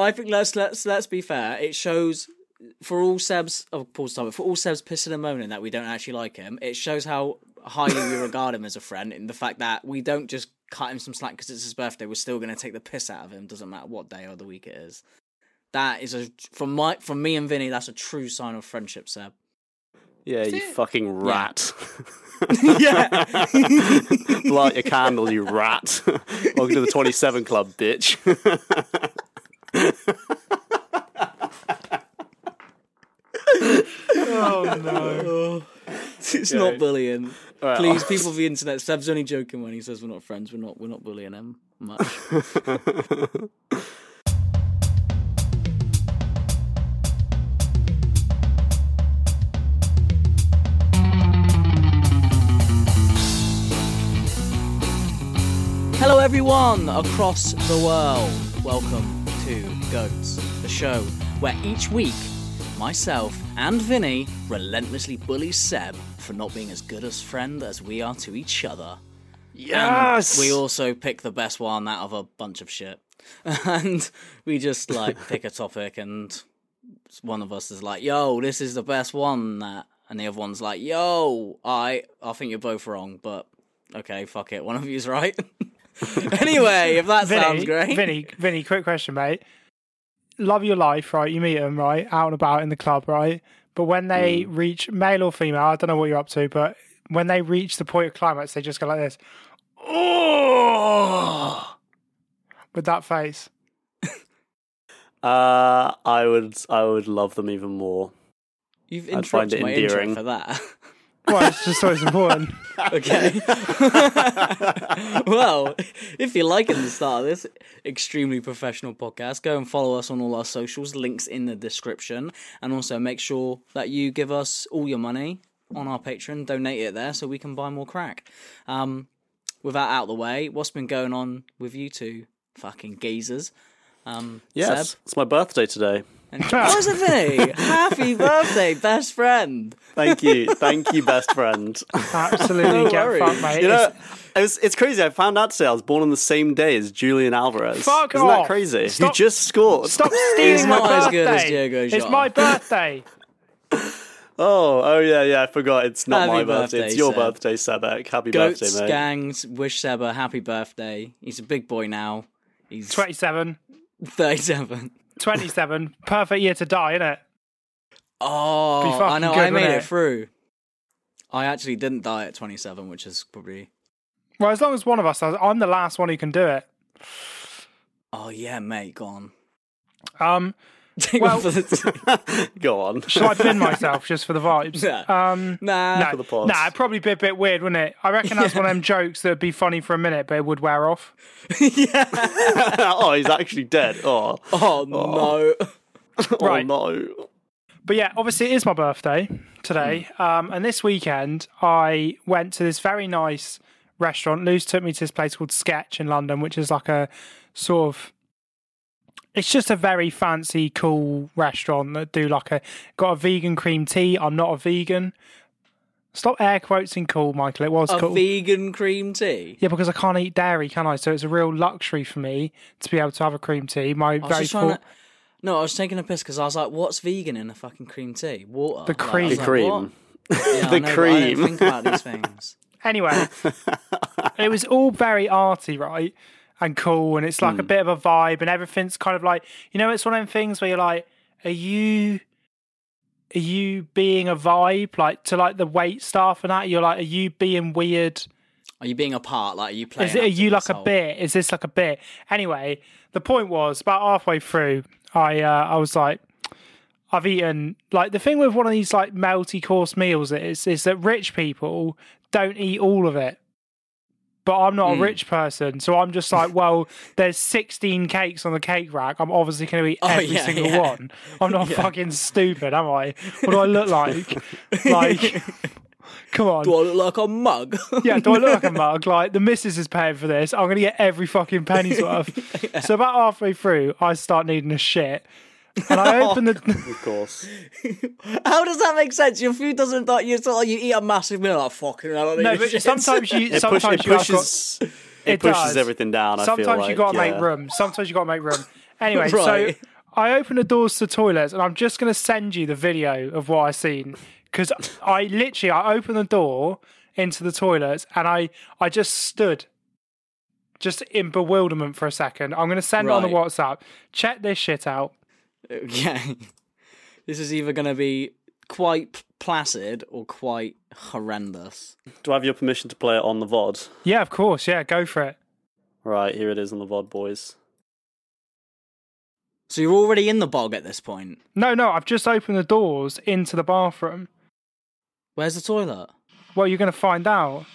I think let's let's let's be fair. It shows for all Seb's oh Paul Stoddard, for all Seb's pissing and moaning that we don't actually like him. It shows how highly we regard him as a friend in the fact that we don't just cut him some slack because it's his birthday. We're still going to take the piss out of him. Doesn't matter what day or the week it is. That is a from my from me and Vinny. That's a true sign of friendship, Seb. Yeah, you fucking rat. yeah. Light your candle, you rat. Welcome to the 27 Club, bitch. Oh no. it's not bullying. Alright, Please, I'll- people of the internet. Seb's only joking when he says we're not friends. We're not. We're not bullying him much. Hello, everyone across the world. Welcome Goats, the show where each week myself and Vinny relentlessly bully Seb for not being as good a friend as we are to each other. Yes! And we also pick the best one out of a bunch of shit. And we just like pick a topic and one of us is like, yo, this is the best one that and the other one's like, yo, I I think you're both wrong, but okay, fuck it. One of you's right. anyway, if that Vinny, sounds great. Vinny, Vinny, quick question, mate. Love your life, right? You meet them, right? Out and about in the club, right? But when they Hmm. reach male or female, I don't know what you're up to, but when they reach the point of climax, they just go like this. Oh, with that face. Uh, I would, I would love them even more. You've I'd find it my endearing. intro for that. Well, it's just always important. okay. well, if you're liking the start of this extremely professional podcast, go and follow us on all our socials, links in the description, and also make sure that you give us all your money on our Patreon, donate it there so we can buy more crack. Um, with that out of the way, what's been going on with you two fucking geezers? Um, Yes, Seb? it's my birthday today. And how's it thing? Happy birthday, best friend. Thank you, thank you, best friend. Absolutely No get worries. fucked, mate. You know, It's- it was, it's crazy. I found out today I was born on the same day as Julian Alvarez. Fuck Isn't off. that crazy? Stop- He just scored. Stop stealing my not as birthday. good as Diego it's my birthday. Oh, oh yeah, yeah. I forgot. It's not Happy my birthday. birthday, It's your Seb. birthday, Sebek. Happy Goats, birthday, mate. gangs, wish Seb a happy birthday. He's a big boy now. He's 27. 37. 27. Perfect year to die, innit? Oh, Be fucking I know. good, I made it it? through. I actually didn't die at 27, which is probably. Well, as long as one of us does, I'm the last one who can do it. Oh yeah, mate, go on. Um, Well- one for the Go on. shall I pin myself just for the vibes? Nah. Um, Nah. no, For the pods. nah, it'd probably be a bit weird, wouldn't it? I reckon that's one of them jokes that'd be funny for a minute, but it would wear off. yeah. oh, he's actually dead. Oh, Oh, no. oh Right. no. But yeah, obviously it is my birthday today, um, and this weekend I went to this very nice restaurant. Luz took me to this place called Sketch in London, which is like a sort of. It's just a very fancy, cool restaurant that do like a got a vegan cream tea. I'm not a vegan. Stop air quotes in cool, Michael. It was A cool. vegan cream tea. yeah, because I can't eat dairy, can I? So it's a real luxury for me to be able to have a cream tea. My I was very just trying full, to. No, I was taking a piss because I was like, "What's vegan in a fucking cream tea? Water." The Like, I cream. was The like, cream. Yeah, I The know, but I cream. don't think about these things. Anyway, it was all very arty, right? And cool, and it's like a bit of a vibe, and everything's kind of like you know, it's one of them things where you're like, are you are you being a vibe like to like the wait staff and that? You're like, are you being weird? Are you being a part? Like, are you playing? Is it, are you like a bit? Is this like a bit? Anyway, the point was about halfway through, I uh, I was like, I've eaten like the thing with one of these like multi course meals is is that rich people don't eat all of it. But I'm not Hmm. a rich person, so I'm just like, well, there's 16 cakes on the cake rack. I'm obviously going to eat Oh, every yeah, single yeah. one. I'm not fucking stupid, am I? What do I look like? Like, come on. Do I look like a mug? Yeah, do I look like a mug? Like the missus is paying for this. I'm gonna get every fucking penny's worth. So about halfway through, I start needing a shit. And I open the Of course. How does that make sense? Your food doesn't like you. Sort of, you eat a massive meal like fucking. hell, I need No, a but sometimes you It, push, sometimes it you have got- pushes. It, It pushes does. everything down. I feel Sometimes like, you gotta yeah. make room. Sometimes you gotta make room. Anyway, Right. so I open the doors to the toilets and I'm just gonna send you the video of what I seen. Because I literally I opened the door into the toilets and I I just stood just in bewilderment for a second. I'm gonna send it on the WhatsApp. Check this shit out. Okay. This is either going to be quite placid or quite horrendous. Do I have your permission to play it on the VOD? Yeah, of course. Yeah, go for it. Right, here it is on the VOD, boys. So you're already in the bog at this point. No, no, I've just opened the doors into the bathroom. Where's the toilet? Well, you're going to find out.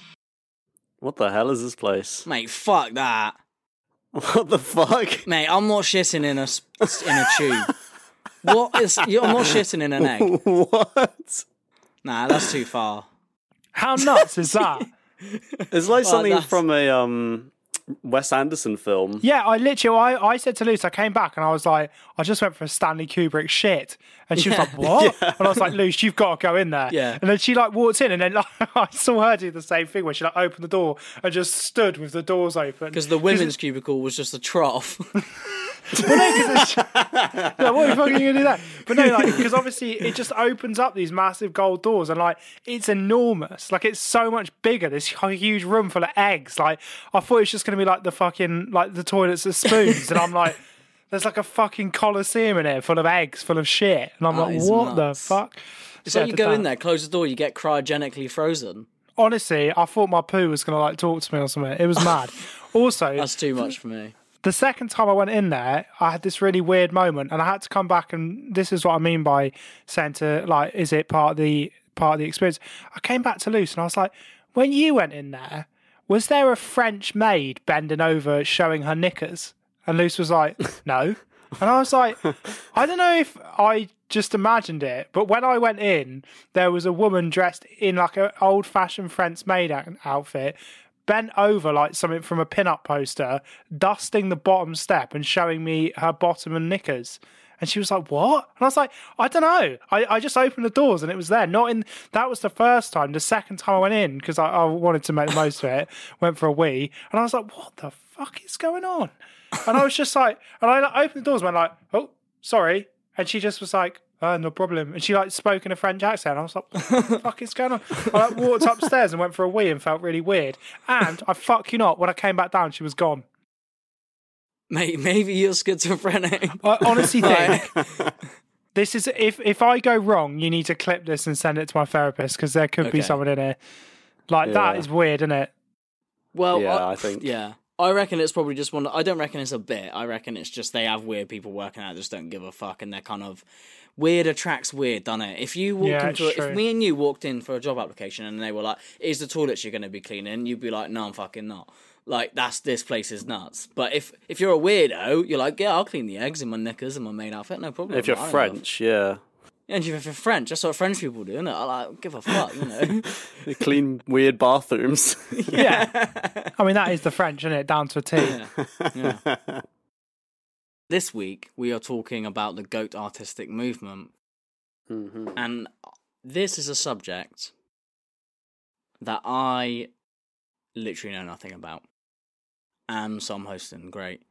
What the hell is this place? Mate, fuck that. What the fuck? Mate, I'm not shitting in a in a tube. What is? you- I'm not shitting in an egg. what? Nah, that's too far. How nuts is that? It's like something that's- from a um Wes Anderson film. Yeah, I literally, I, I said to Luce, I came back and I was like, I just went for a Stanley Kubrick shit. And she was like, what? And I was like, Luce, you've got to go in there. Yeah. And then she like walked in and then like, I saw her do the same thing where she like opened the door and just stood with the doors open. Because the women's cubicle was just a trough. Like, what the fuck are you gonna do that? But no, like because obviously it just opens up these massive gold doors, and like it's enormous. Like it's so much bigger. This huge room full of eggs. Like I thought it was just gonna be like the fucking like the toilets of spoons, and I'm like, there's like a fucking coliseum in here full of eggs, full of shit, and I'm That like, what nuts. the fuck? so Yeah, you go that. in there, close the door, you get cryogenically frozen. Honestly, I thought my poo was gonna like talk to me or something. It was mad. Also, That's too much for me. The second time I went in there, I had this really weird moment, and I had to come back. And this is what I mean by saying to like, is it part of the part of the experience? I came back to Luce, and I was like, when you went in there, was there a French maid bending over showing her knickers? And Luce was like, no. And I was like, I don't know if I just imagined it, but when I went in, there was a woman dressed in like an old fashioned French maid outfit, bent over like something from a pin up poster, dusting the bottom step and showing me her bottom and knickers. And she was like, What? And I was like, I don't know. I, I just opened the doors and it was there. Not in that was the first time. The second time I went in, because I, I wanted to make the most of it, went for a wee. And I was like, What the fuck is going on? And I was just like, and I opened the doors and went like, Oh, sorry. And she just was like, uh, no problem. And she like spoke in a French accent. I was like, what the fuck is going on? I like, walked upstairs and went for a wee and felt really weird. And I fuck you not, when I came back down, she was gone. Mate, maybe you're schizophrenic. I honestly think this is if if I go wrong, you need to clip this and send it to my therapist because there could be someone in here. Like that Yeah. is weird, isn't it? Well, Yeah, I think. Yeah. I reckon it's probably just one. I don't reckon it's a bit. I reckon it's just they have weird people working out, just don't give a fuck, and they're kind of weird attracts weird, doesn't it? If you walk Yeah, into, a, if me and you walked in for a job application and they were like, "Is the toilets you're going to be cleaning?" You'd be like, "No, I'm fucking not." Like that's this place is nuts. But if if you're a weirdo, you're like, "Yeah, I'll clean the eggs in my knickers and my main outfit, no problem." If you're I don't. French, yeah. And if you're French, that's what French people do, isn't it? I like give a fuck, you know. They clean weird bathrooms. Yeah. I mean, that is the French, isn't it? Down to a T. Yeah. This week we are talking about the goat artistic movement, Mhm. and this is a subject that I literally know nothing about. And so I'm hosting, great.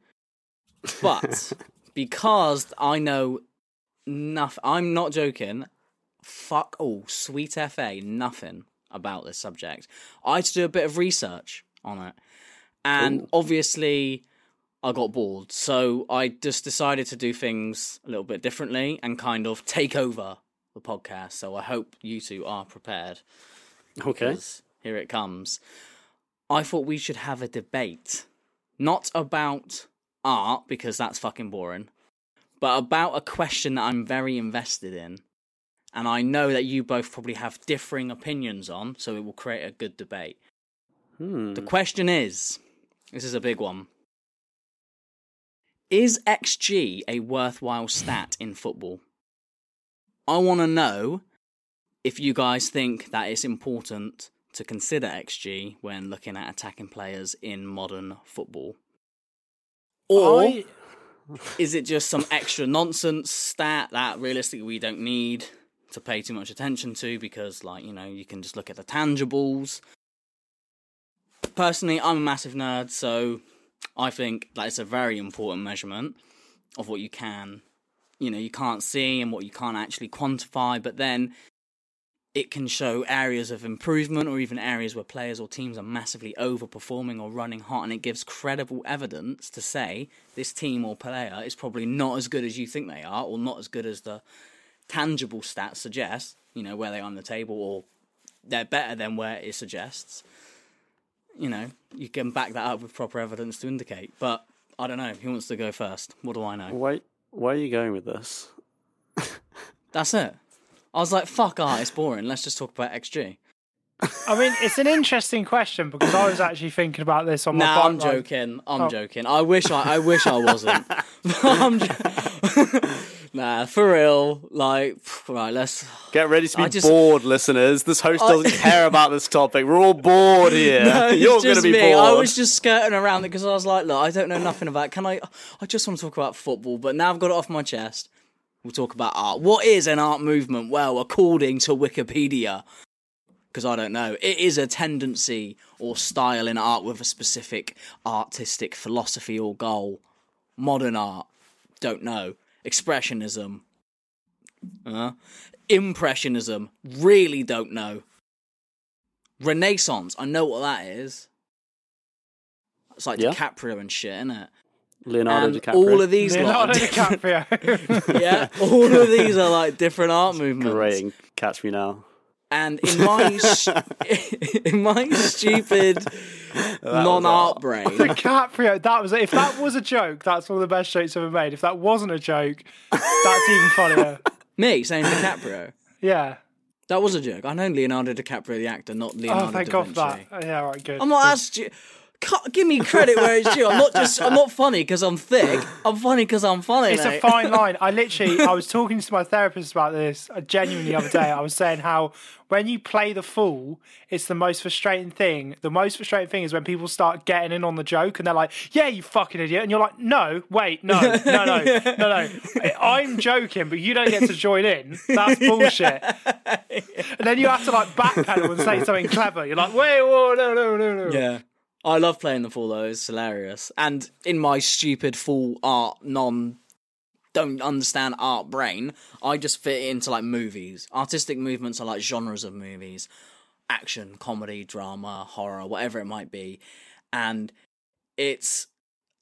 But because I know nothing, I'm not joking. Fuck all, sweet FA, nothing about this subject. I had to do a bit of research on it, and obviously, I got bored. So I just decided to do things a little bit differently and kind of take over the podcast. So I hope you two are prepared. Okay. Here it comes. I thought we should have a debate, not about art because that's fucking boring, but about a question that I'm very invested in, and I know that you both probably have differing opinions on, so it will create a good debate. Hmm. The question is this is a big one. Is XG a worthwhile stat in football? I want to know if you guys think that it's important to consider XG when looking at attacking players in modern football. Or I- is it just some extra nonsense stat that realistically we don't need to pay too much attention to because, like, you know, you can just look at the tangibles? Personally, I'm a massive nerd, so I think that it's a very important measurement of what you can, you know, you can't see and what you can't actually quantify, but then it can show areas of improvement or even areas where players or teams are massively overperforming or running hot and it gives credible evidence to say this team or player is probably not as good as you think they are or not as good as the tangible stats suggest you know where they are on the table or they're better than where it suggests. You know you can back that up with proper evidence to indicate but i don't know. Who wants to go first? What do i know? Wait, where are you going with this? that's it i was like fuck art it's boring let's just talk about xg I mean, it's an interesting question because I was actually thinking about this on my Nah, I'm bike joking. I'm Oh. joking. I wish I, I wish I wasn't. I'm jo- nah, for real. Like, right, let's. Get ready to be just- bored, listeners. This host I- doesn't care about this topic. We're all bored here. No, You're going to be me. bored. I was just skirting around it because I was like, look, I don't know nothing about. Can I? I just want to talk about football, but now I've got it off my chest. We'll talk about art. What is an art movement? Well, according to Wikipedia, because I don't know, it is a tendency or style in art with a specific artistic philosophy or goal. Modern art, don't know. Expressionism, uh, impressionism, really don't know. Renaissance, I know what that is. It's like Yeah. DiCaprio and shit, isn't it? Leonardo And DiCaprio. all of these, Leonardo lot, DiCaprio. yeah, all of these are like different art movements. Great. and Catch me now. And in my sh- in my stupid non-art brain, DiCaprio. That was if that was a joke, that's one of the best jokes ever made. If that wasn't a joke, that's even funnier. me saying DiCaprio. Yeah. That was a joke. I know Leonardo DiCaprio, the actor, not oh, Leonardo Oh, thank da God for that. Yeah, right, good. I'm not as stu- Cut- Give me credit where it's due. I'm not just. I'm not funny because I'm thick. I'm funny because I'm funny. It's a fine line. I literally, I was talking to my therapist about this uh, genuinely the other day. I was saying how when you play the fool, it's the most frustrating thing. The most frustrating thing is when people start getting in on the joke and they're like, "Yeah, you fucking idiot," and you're like, "No, wait, no, no, no, no, no. I'm joking, but you don't get to join in. That's bullshit." And then you have to like backpedal and say something clever. You're like, "Wait, whoa, no, no, no, no." Yeah. I love playing the fool though, it's hilarious. And in my stupid full art non don't understand art brain, I just fit it into like movies. Artistic movements are like genres of movies. Action, comedy, drama, horror, whatever it might be. And it's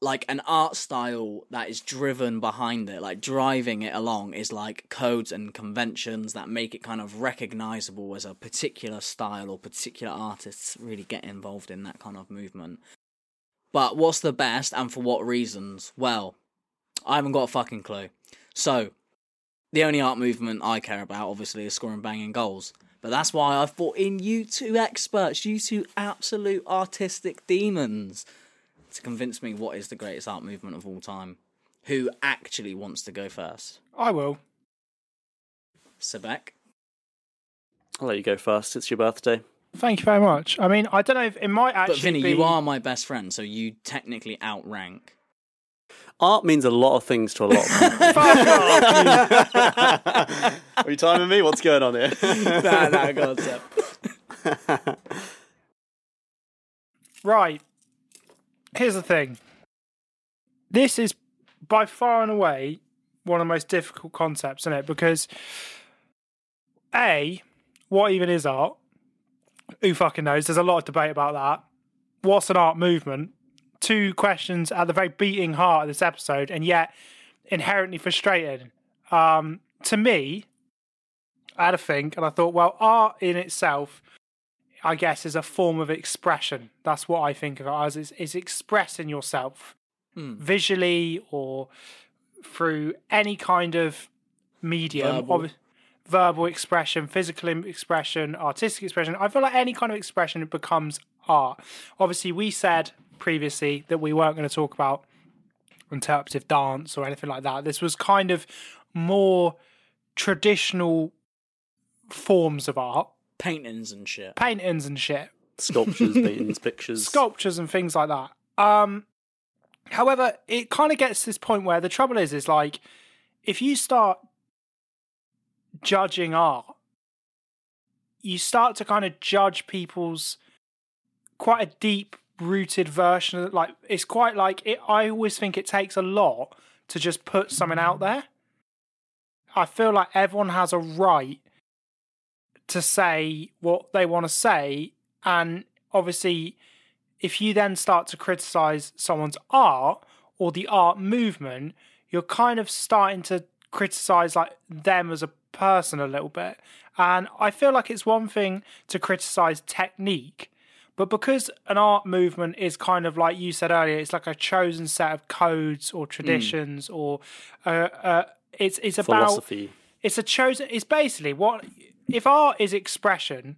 like an art style that is driven behind it, like driving it along is like codes and conventions that make it kind of recognizable as a particular style or particular artists really get involved in that kind of movement. But what's the best and for what reasons? Well, I haven't got a fucking clue. So, the only art movement I care about, obviously, is scoring banging goals. But that's why I've brought in you two experts, you two absolute artistic demons to convince me what is the greatest art movement of all time. Who actually wants to go first? I will. Sebek? I'll let you go first. It's your birthday. Thank you very much. I mean, I don't know if it might actually But Vinny, be. you are my best friend, so you technically outrank. Art means a lot of things to a lot of people. Are you timing me? What's going on here? nah, nah, go on, Seb. Right. Here's the thing. This is by far and away one of the most difficult concepts, isn't it? Because A, what even is art? Who fucking knows? There's a lot of debate about that. What's an art movement? Two questions at the very beating heart of this episode, and yet inherently frustrating. Um, to me, I had a think, and I thought, well, art in itself, I guess, is a form of expression. That's what I think of it as. It's, it's expressing yourself hmm. visually or through any kind of medium. Verbal. Obvi- verbal expression, physical expression, artistic expression. I feel like any kind of expression becomes art. Obviously, we said previously that we weren't going to talk about interpretive dance or anything like that. This was kind of more traditional forms of art, Paintings and shit. paintings and shit, Sculptures, paintings, pictures. sculptures and things like that. Um, however, it kind of gets to this point where the trouble is, is like if you start judging art, you start to kind of judge people's quite a deep rooted version of like it's quite like it I always think it takes a lot to just put something out there. I feel like everyone has a right to say what they want to say and obviously if you then start to criticize someone's art or the art movement you're kind of starting to criticize like them as a person a little bit and i feel like it's one thing to criticize technique but because an art movement is kind of like you said earlier it's like a chosen set of codes or traditions or uh, uh, it's it's about philosophy. It's a chosen it's basically what if art is expression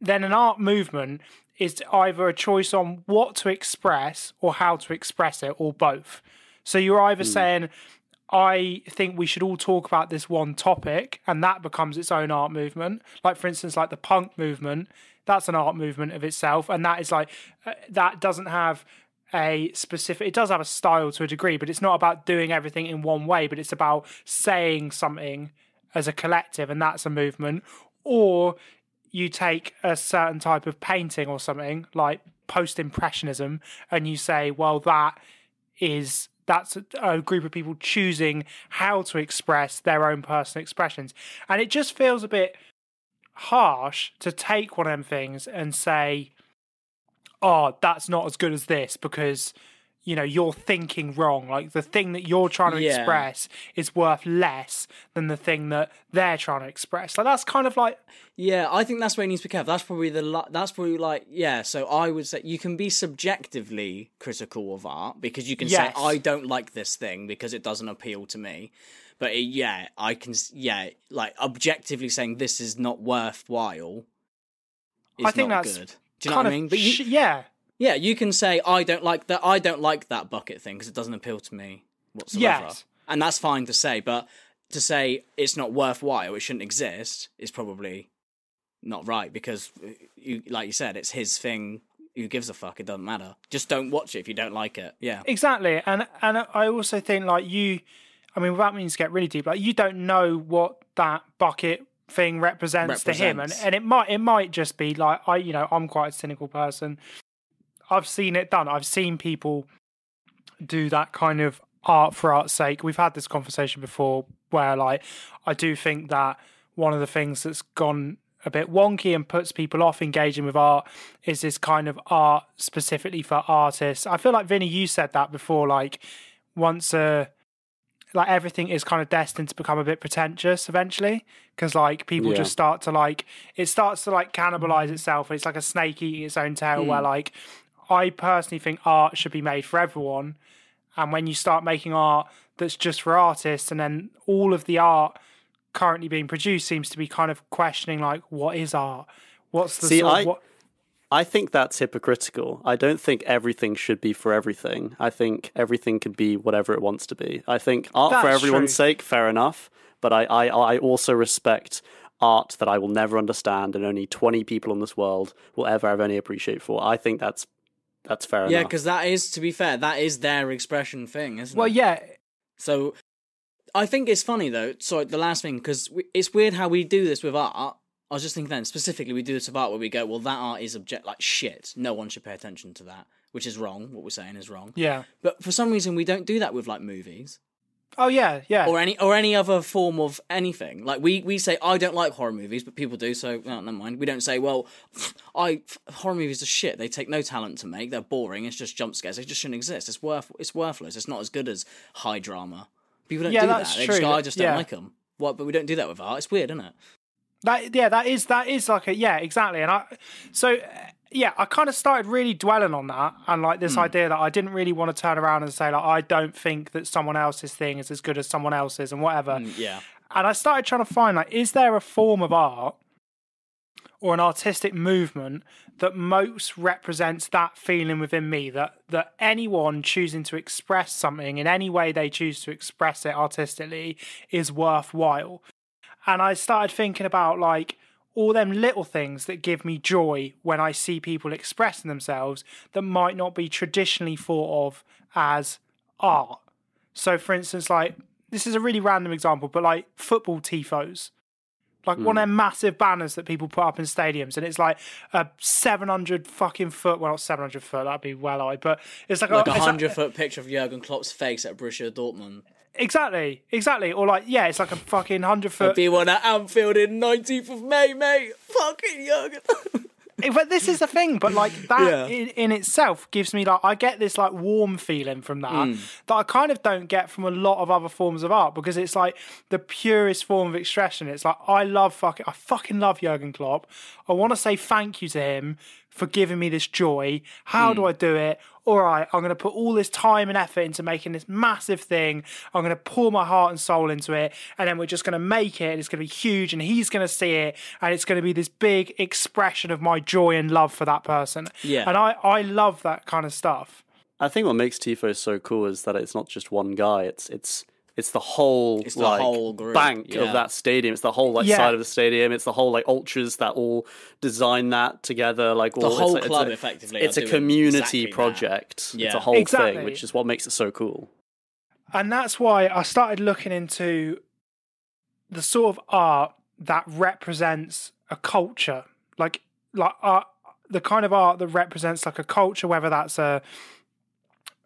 then an art movement is either a choice on what to express or how to express it or both. So you're either saying i think we should all talk about this one topic and that becomes its own art movement. Like for instance like the punk movement that's an art movement of itself and that is like uh, that doesn't have a specific it does have a style to a degree but it's not about doing everything in one way but it's about saying something as a collective and that's a movement. Or you take a certain type of painting or something like post impressionism and you say well that is that's a, group of people choosing how to express their own personal expressions. And it just feels a bit harsh to take one of them things and say oh that's not as good as this because you know you're thinking wrong like the thing that you're trying to Yeah. express is worth less than the thing that they're trying to express like that's kind of like Yeah, I think that's where he needs to be careful. That's probably the that's probably like yeah. So I would say you can be subjectively critical of art because you can Yes. say I don't like this thing because it doesn't appeal to me. But it, yeah, I can yeah like objectively saying this is not worthwhile. Is I think not that's good. Do you know what I mean? But you, sh- yeah yeah, you can say I don't like that. I don't like that bucket thing because it doesn't appeal to me whatsoever. Yes. and that's fine to say. But to say it's not worthwhile, it shouldn't exist, is probably not right because uh, you, like you said, it's his thing. Who gives a fuck? It doesn't matter. Just don't watch it if you don't like it. Yeah. Exactly, and and I also think like you, I mean, without meaning to get really deep, like you don't know what that bucket thing represents, to him, and and it might it might just be like I, you know, I'm quite a cynical person. I've seen it done. I've seen people do that kind of art for art's sake. We've had this conversation before, where like I do think that one of the things that's gone a bit wonky and puts people off engaging with art is this kind of art specifically for artists. I feel like Vinny, you said that before. Like once uh like everything is kind of destined to become a bit pretentious eventually because like people Yeah. just start to like it starts to like cannibalize itself it's like a snake eating its own tail where mm. like i personally think art should be made for everyone and when you start making art that's just for artists and then all of the art currently being produced seems to be kind of questioning like what is art what's the See, sort of, I- what I think that's hypocritical. I don't think everything should be for everything. I think everything can be whatever it wants to be. I think art for everyone's true. sake, fair enough. But I, I, I also respect art that I will never understand and only 20 people in this world will ever have any appreciate for. I think that's that's fair Yeah, enough. because that is, to be fair, that is their expression thing, isn't well it? Well, yeah So I think it's funny though. Sorry, the last thing because it's weird how we do this with art. I was just thinking then specifically we do this with art where we go, well, that art is object like shit. No one should pay attention to that, which is wrong. What we're saying is wrong. yeah But for some reason we don't do that with like movies. Oh yeah, yeah. or any or any other form of anything. Like we we say I don't like horror movies, but people do. So oh, never mind. We don't say well, I horror movies are shit. They take no talent to make. They're boring. It's just jump scares. They just shouldn't exist. It's worth it's worthless. It's not as good as high drama. People don't Yeah, do that. that's They just true. go, I just don't Yeah. like them. What? But we don't do that with art. It's weird, isn't it? That yeah, that is that is like a yeah, exactly. And I so yeah, I kind of started really dwelling on that and like this hmm. idea that I didn't really want to turn around and say like I don't think that someone else's thing is as good as someone else's and whatever. Mm, yeah. And I started trying to find like is there a form of art or an artistic movement that most represents that feeling within me that that anyone choosing to express something in any way they choose to express it artistically is worthwhile and I started thinking about like all them little things that give me joy when I see people expressing themselves that might not be traditionally thought of as art. So, for instance, like this is a really random example, but like football tifos, like one of them hmm. massive banners that people put up in stadiums, and it's like a seven hundred fucking foot. Well, not seven hundred foot. That'd be well high, but it's like Like a hundred foot picture of Jurgen Klopp's face at Borussia Dortmund. Exactly, exactly. Or like, yeah, it's like a fucking hundred foot. Be one at Anfield in nineteenth of May, mate. Fucking Jurgen. but this is the thing but like that Yeah. in, in itself gives me like i get this like warm feeling from that Hmm. that i kind of don't get from a lot of other forms of art because it's like the purest form of expression it's like i love fucking i fucking love jurgen klopp i want to say thank you to him for giving me this joy how Hmm. do i do it all right i'm going to put all this time and effort into making this massive thing i'm going to pour my heart and soul into it and then we're just going to make it and it's going to be huge and he's going to see it and it's going to be this big expression of my joy and love for that person Yeah. and i i love that kind of stuff I think what makes Tifo so cool is that it's not just one guy. It's it's it's the whole It's the like whole group, bank yeah. of that stadium. It's the whole like Yeah. side of the stadium. It's the whole like ultras that all design that together. Like all, it's whole it's club a- effectively It's a community exactly that. project. It's a whole Exactly. thing, which is what makes it so cool. and that's why I started looking into the sort of art that represents a culture, like like art, the kind of art that represents like a culture, whether that's a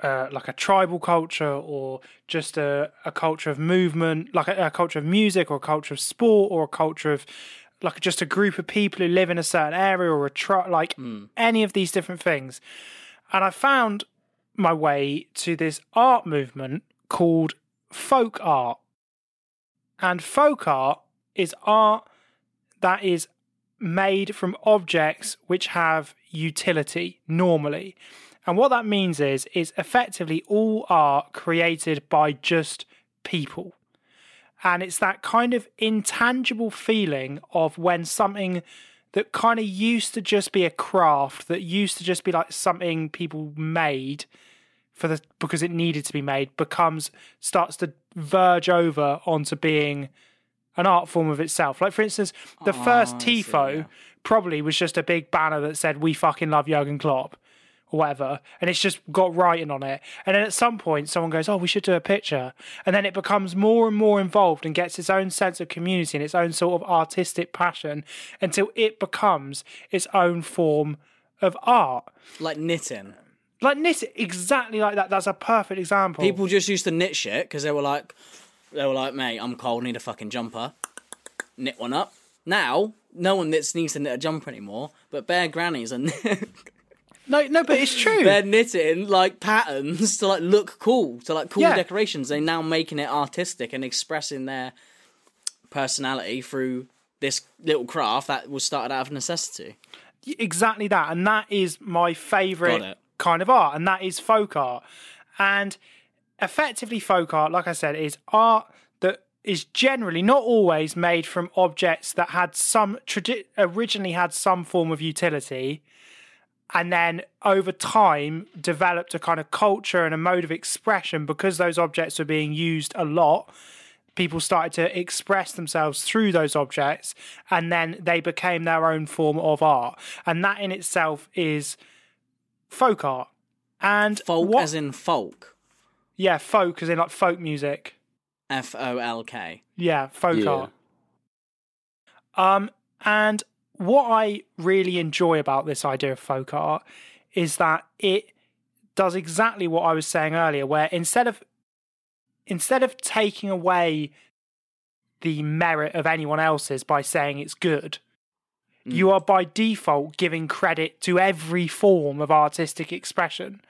uh, like a tribal culture or just a, a culture of movement, like a, a culture of music or a culture of sport or a culture of like just a group of people who live in a certain area or a tri- like any of these different things. And I found my way to this art movement called folk art. And folk art is art that is made from objects which have utility normally. And what that means is is effectively all art created by just people. And it's that kind of intangible feeling of when something that kind of used to just be a craft, that used to just be like something people made for the because it needed to be made, becomes starts to verge over onto being an art form of itself. Like for instance, the first I see, tifo yeah. probably was just a big banner that said "We fucking love Jurgen Klopp." Or whatever, and it's just got writing on it. And then at some point, someone goes, "Oh, we should do a picture," and then it becomes more and more involved and gets its own sense of community and its own sort of artistic passion until it becomes its own form of art. Like knitting. Like knit, exactly like that. That's a perfect example. People just used to knit shit because they were like, they were like, mate, I'm cold, need a fucking jumper. Knit one up. Now, no one knits needs to knit a jumper anymore, but bare grannies are no, no, but it's true. they're knitting like patterns to like look cool, to like cool Yeah. decorations. They're now making it artistic and expressing their personality through this little craft that was started out of necessity. exactly that and that is my favorite kind of art and that is folk art and effectively folk art like i said is art that is generally not always made from objects that had some tradi- originally had some form of utility and then over time developed a kind of culture and a mode of expression because those objects were being used a lot people started to express themselves through those objects and then they became their own form of art and that in itself is folk art and Folk what- as in folk. yeah folk as in like folk music F O L K. yeah folk Yeah. art um and what i really enjoy about this idea of folk art is that it does exactly what i was saying earlier where instead of instead of taking away the merit of anyone else's by saying it's good, mm. you are by default giving credit to every form of artistic expression,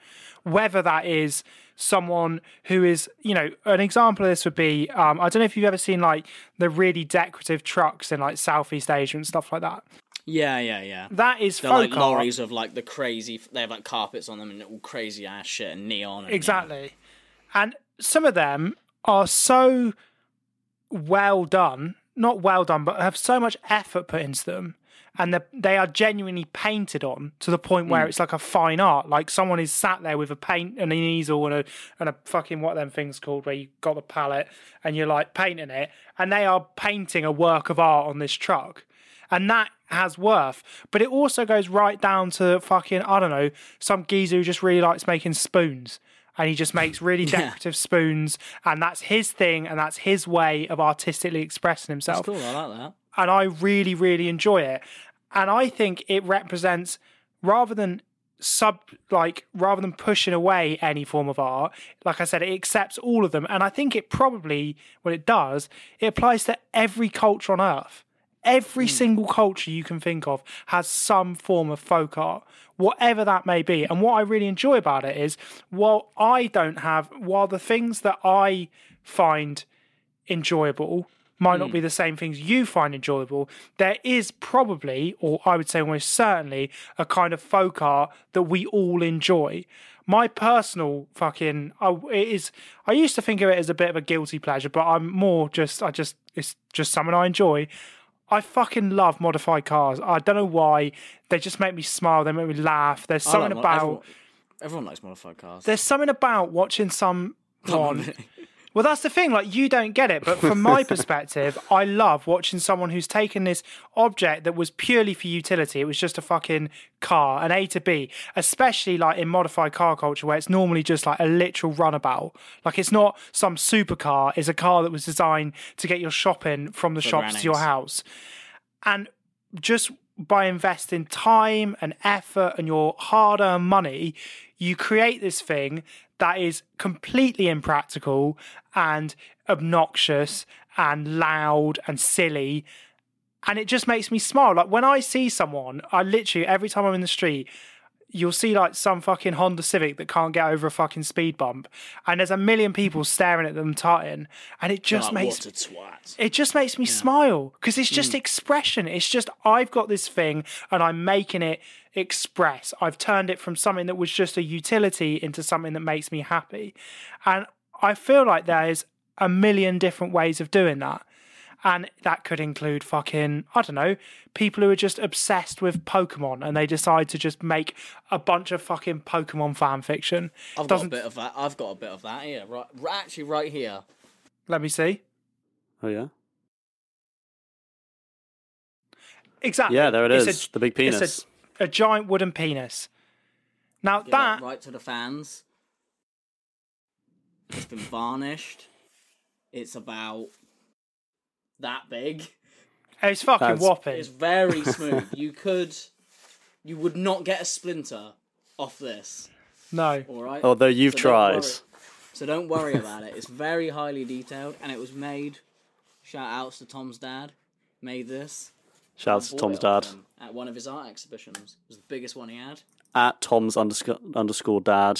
whether that is someone who is, you know, an example of this would be um, I don't know if you've ever seen like the really decorative trucks in like Southeast Asia and stuff like that. Yeah, yeah, yeah. That is They're like art. lorries of like the crazy. They have like carpets on them and all crazy ass shit and neon. And, Exactly. And some of them are so well done, not well done, but have so much effort put into them. And the- they are genuinely painted on to the point where mm. it's like a fine art. Like someone is sat there with a paint and an easel and a and a fucking what them things called where you got the palette and you're like painting it, and they are painting a work of art on this truck and that has worth. But it also goes right down to fucking I don't know some geezer who just really likes making spoons, and he just makes really decorative spoons, and that's his thing, and that's his way of artistically expressing himself. Cool, I like that. And I really, really enjoy it, and I think it represents rather than sub like rather than pushing away any form of art like i said it accepts all of them. And i think it probably what it does it applies to every culture on earth. Every hmm. single culture you can think of has some form of folk art, whatever that may be. And what I really enjoy about it is, while I don't have, while the things that I find enjoyable might not hmm. be the same things you find enjoyable, there is probably, or I would say almost certainly, a kind of folk art that we all enjoy. My personal fucking, oh, it is. I used to think of it as a bit of a guilty pleasure, but I'm more just, I just, it's just something I enjoy. I fucking love modified cars. I don't know why. They just make me smile. They make me laugh. There's something like about everyone, everyone likes modified cars. there's something about watching some someone. Well, that's the thing. Like, you don't get it, but from my perspective, I love watching someone who's taken this object that was purely for utility. It was just a fucking car, an A to B. Especially like in modified car culture, where it's normally just like a literal runabout. Like, it's not some supercar. It's a car that was designed to get your shopping from the shops to your house. And just by investing time and effort and your hard earned money, you create this thing that is completely impractical and obnoxious and loud and silly. And it just makes me smile. Like when I see someone, I literally, every time I'm in the street, you'll see like some fucking Honda Civic that can't get over a fucking speed bump. And there's a million people staring at them tutting. And it just makes what a twat. it just makes me smile because it's just mm. expression. It's just I've got this thing and I'm making it express. I've turned it from something that was just a utility into something that makes me happy. And I feel like there's a million different ways of doing that. And that could include fucking, I don't know, people who are just obsessed with Pokemon and they decide to just make a bunch of fucking Pokemon fan fiction. I've got a bit of that. I've got a bit of that here. Right, right actually, right here. Let me see. Oh yeah, Exactly. yeah. There it It's is. a- the big penis. It's a, a giant wooden penis. Now Give that that right to the fans. It's been varnished. It's about that big. it's fucking That's- whopping. It's very smooth. you could, you would not get a splinter off this. No, All right. Although you've So don't tried. So don't worry about it. It's very highly detailed, and it was made. Shout outs to Tom's dad. Made this. Shouts to Tom's dad At one of his art exhibitions. It was the biggest one he had. at Tom's underscore underscore dad.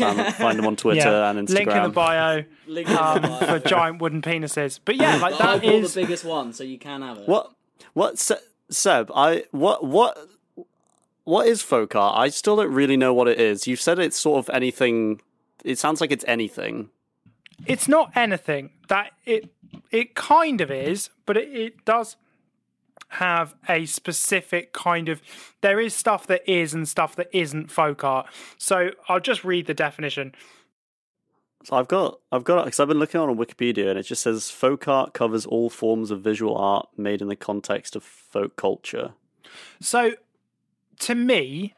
Um, find them on Twitter yeah. and Instagram. Link in the bio Link in the um, bio. for giant wooden penises. But yeah, like But I that bought is the biggest one, so you can have it. What? What? Se- Seb? I what? What? What is folk art? I still don't really know what it is. You've said it's sort of anything. It sounds like it's anything. it's not anything that it it kind of is, but it, it does have a specific kind of there is stuff that is and stuff that isn't folk art. So I'll just read the definition. So I've got, I've got, because I've been looking on Wikipedia, and it just says folk art covers all forms of visual art made in the context of folk culture. So, to me,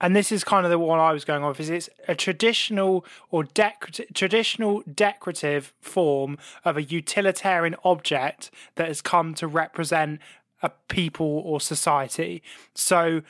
and this is kind of the one I was going off, is it's a traditional or decorative, traditional decorative form of a utilitarian object that has come to represent a people or society. So,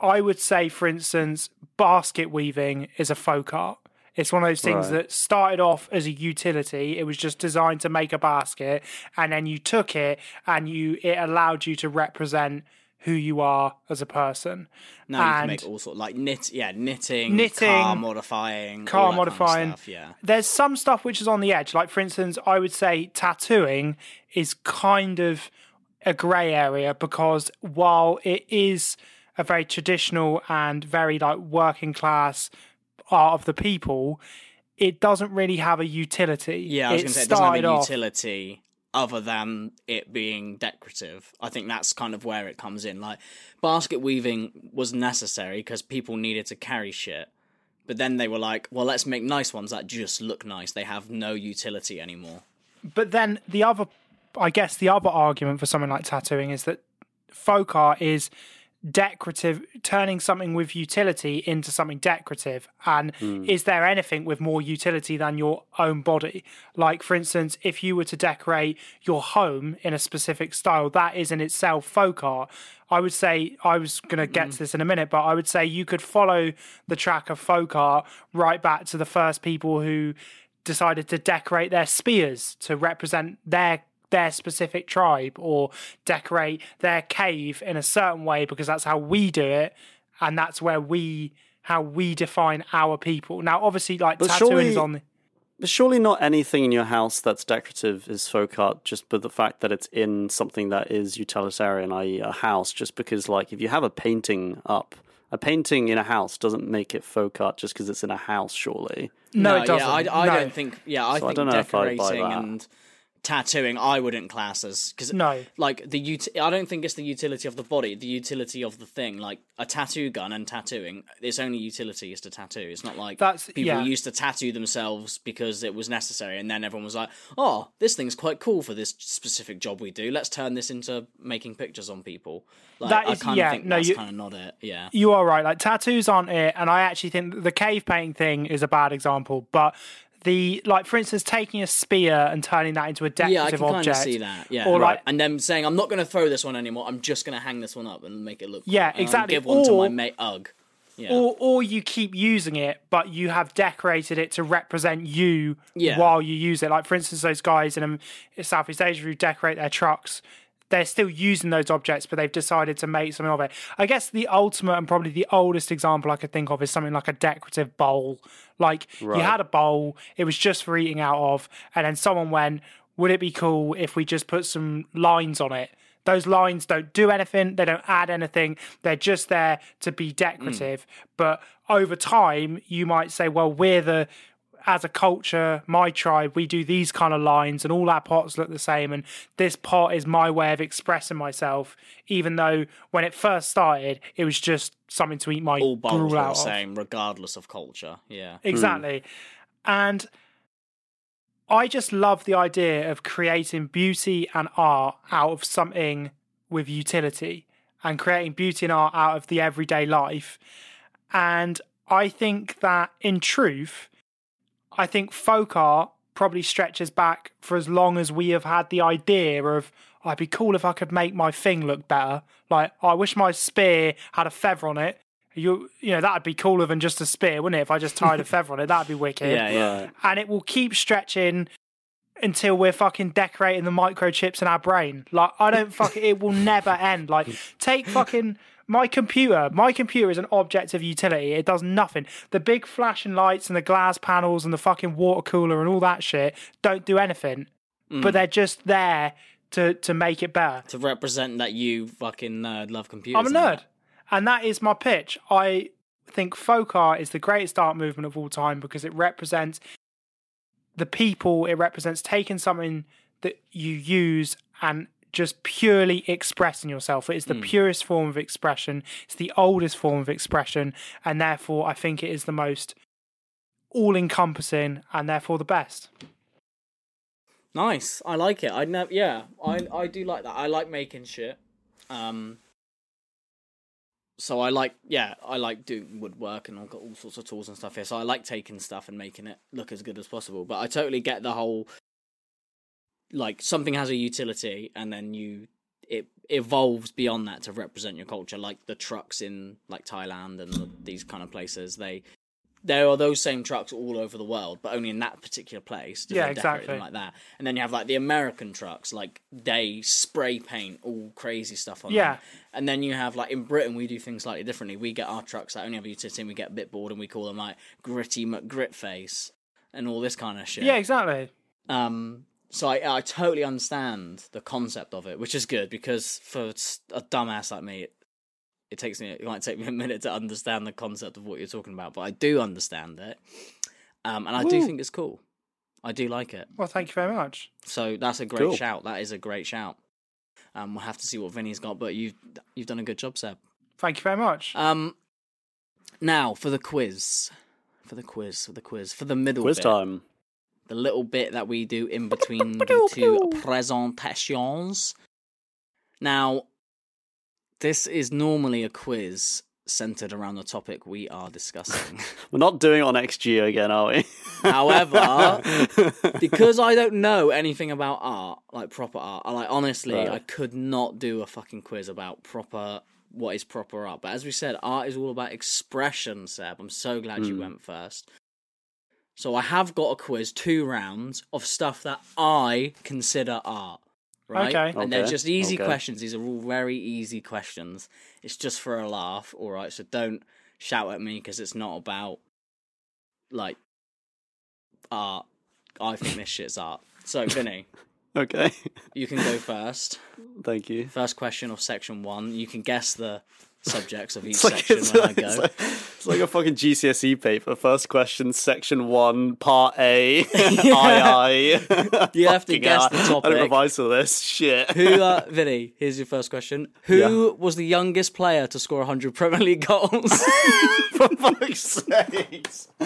I would say, for instance, basket weaving is a folk art. It's one of those things Right. that started off as a utility. It was just designed to make a basket, and then you took it and you it allowed you to represent who you are as a person. Now you can make all sort like knit, yeah, knitting, Knitting, car modifying, car that kind of modifying. stuff, yeah. There's some stuff which is on the edge. Like for instance, I would say tattooing is kind of a grey area because while it is a very traditional and very like working class art of the people, it doesn't really have a utility. Yeah, I was It going to say it doesn't have a off- utility other than it being decorative. I think that's kind of where it comes in. Like basket weaving was necessary because people needed to carry shit. But then they were like, well, let's make nice ones that just look nice. They have no utility anymore. But then the other, I guess, the other argument for something like tattooing is that folk art is decorative, turning something with utility into something decorative. And hmm. is there anything with more utility than your own body? Like, for instance, if you were to decorate your home in a specific style, that is in itself folk art. I would say, I was going to get hmm. to this in a minute, but I would say you could follow the track of folk art right back to the first people who decided to decorate their spears to represent their their specific tribe or decorate their cave in a certain way because that's how we do it and that's where we how we define our people now obviously like But tattooing surely- is on the But surely not anything in your house that's decorative is folk art just by the fact that it's in something that is utilitarian, i.e., a house. Just because, like, if you have a painting up, a painting in a house doesn't make it folk art just because it's in a house, surely. no, it doesn't Yeah, I, I No. don't think. Yeah, I So I think don't know if I'd buy decorating that. and tattooing, I wouldn't class as because No. like the ut- I don't think it's the utility of the body, the utility of the thing. Like a tattoo gun and tattooing, its only utility is to tattoo. It's not like That's- people yeah. used to tattoo themselves because it was necessary, and then everyone was like, "Oh, this thing's quite cool for this specific job we do. Let's turn this into making pictures on people." Like, That I is- kind yeah, of think no, that's kind of not it. Yeah. you are right like tattoos aren't it and i actually think the cave painting thing is a bad example but the like for instance taking a spear and turning that into a decorative Yeah, I can object see that. Yeah, or right. like and then saying, "I'm not going to throw this one anymore. I'm just going to hang this one up and make it look." cool. Yeah, And exactly. Give one to my Or- mate Ugg. Yeah. or or you keep using it but you have decorated it to represent you Yeah. while you use it like for instance those guys in um, southeast asia who decorate their trucks they're still using those objects but they've decided to make something of it. I guess the ultimate and probably the oldest example i could think of is something like a decorative bowl. Like you had a bowl it was just for eating out of and then someone went would it be cool if we just put some lines on it? Those lines don't do anything, they don't add anything, they're just there to be hmm. decorative. But over time, you might say, well, we're the, as a culture, my tribe, we do these kind of lines and all our pots look the same. And this pot is my way of expressing myself, even though when it first started, it was just something to eat my All bowls gruel were out the of. same, regardless of culture. Yeah. Exactly. And I just love the idea of creating beauty and art out of something with utility and creating beauty and art out of the everyday life. And I think that in truth, I think folk art probably stretches back for as long as we have had the idea of "Oh, it'd be cool if I could make my thing look better. Like I wish my spear had a feather on it. You you know that'd be cooler than just a spear, wouldn't it? If I just tied a feather on it, that'd be wicked. Yeah, yeah. And it will keep stretching until we're fucking decorating the microchips in our brain. Like I don't fuck it will never end. Like take fucking my computer. My computer is an object of utility. It does nothing. The big flashing lights and the glass panels and the fucking water cooler and all that shit don't do anything. But mm. they're just there to to make it better. To represent that you fucking nerd love computers. I'm a nerd. that. And that is my pitch. I think folk art is the greatest art movement of all time because it represents the people, it represents taking something that you use and just purely expressing yourself. It is the purest form of expression, it's the oldest form of expression, and therefore I think it is the most all encompassing and therefore the best. Nice. I like it. I never. Yeah, I I do like that. I like making shit. Um. So I like, yeah, I like doing woodwork and I've got all sorts of tools and stuff here. So I like taking stuff and making it look as good as possible. But I totally get the whole, like something has a utility and then you it evolves beyond that to represent your culture. Like the trucks in like Thailand and the, these kind of places, they there are those same trucks all over the world, but only in that particular place. Yeah, exactly. like that. And then you have like the American trucks, like they spray paint all crazy stuff on Yeah. them. And then you have like in Britain, we do things slightly differently. We get our trucks that only have utility, and we get a bit bored, and we call them like gritty McGrit face and all this kind of shit. Yeah, exactly. Um, so I, I totally understand the concept of it, which is good because for a dumbass like me, it, it takes me it might take me a minute to understand the concept of what you're talking about, but I do understand it, um, and I do think it's cool. I do like it. Well, thank you very much. So that's a great Cool. shout. That is a great shout. Um, we'll have to see what Vinny's got, but you've you've done a good job, Seb. Thank you very much. Um, now for the quiz, for the quiz, for the quiz, for the middle Quiz bit. time. The little bit that we do in between the two presentations. Now, this is normally a quiz centered around the topic we are discussing. We're not doing it on XG again, are we? However, because I don't know anything about art, like proper art, I like honestly, Right. I could not do a fucking quiz about proper what is proper art. But as we said, art is all about expression, Seb. I'm so glad you Hmm. went first. So I have got a quiz, two rounds of stuff that I consider art. Right? Okay. And they're just easy okay. questions. These are all very easy questions. It's just for a laugh, all right? So don't shout at me because it's not about like art. I think this shit's art. So, Vinny, okay. you can go first. Thank you. First question of section one. You can guess the subjects of each like, section it's, when I go. it's, like, it's like a fucking GCSE paper. First question, section one, part A. I I. You have to Fucking guess hell, the I topic. don't revise for this. Shit. Who, uh, Vinny, here's your first question. Who was the youngest player to score 100 Premier League goals? For fuck's sakes.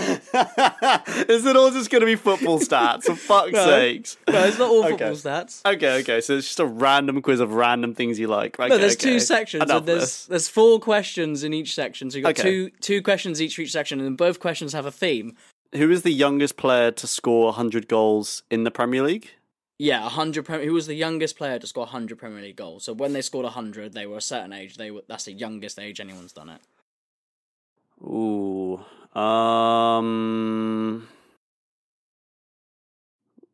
Is it all just going to be football stats? For fuck's No. sakes. no, it's not all Okay. football stats. Okay, okay. So it's just a random quiz of random things you like. Okay, No, there's okay. two sections. There's there's four questions in each section. So you've got Okay. two two questions each for each section, and then both questions have a theme. Who is the youngest player to score 100 goals in the Premier League? Yeah, 100 Premier. Who was the youngest player to score 100 Premier League goals? So when they scored 100, they were a certain age. They were that's the youngest age anyone's done it. Ooh. Um.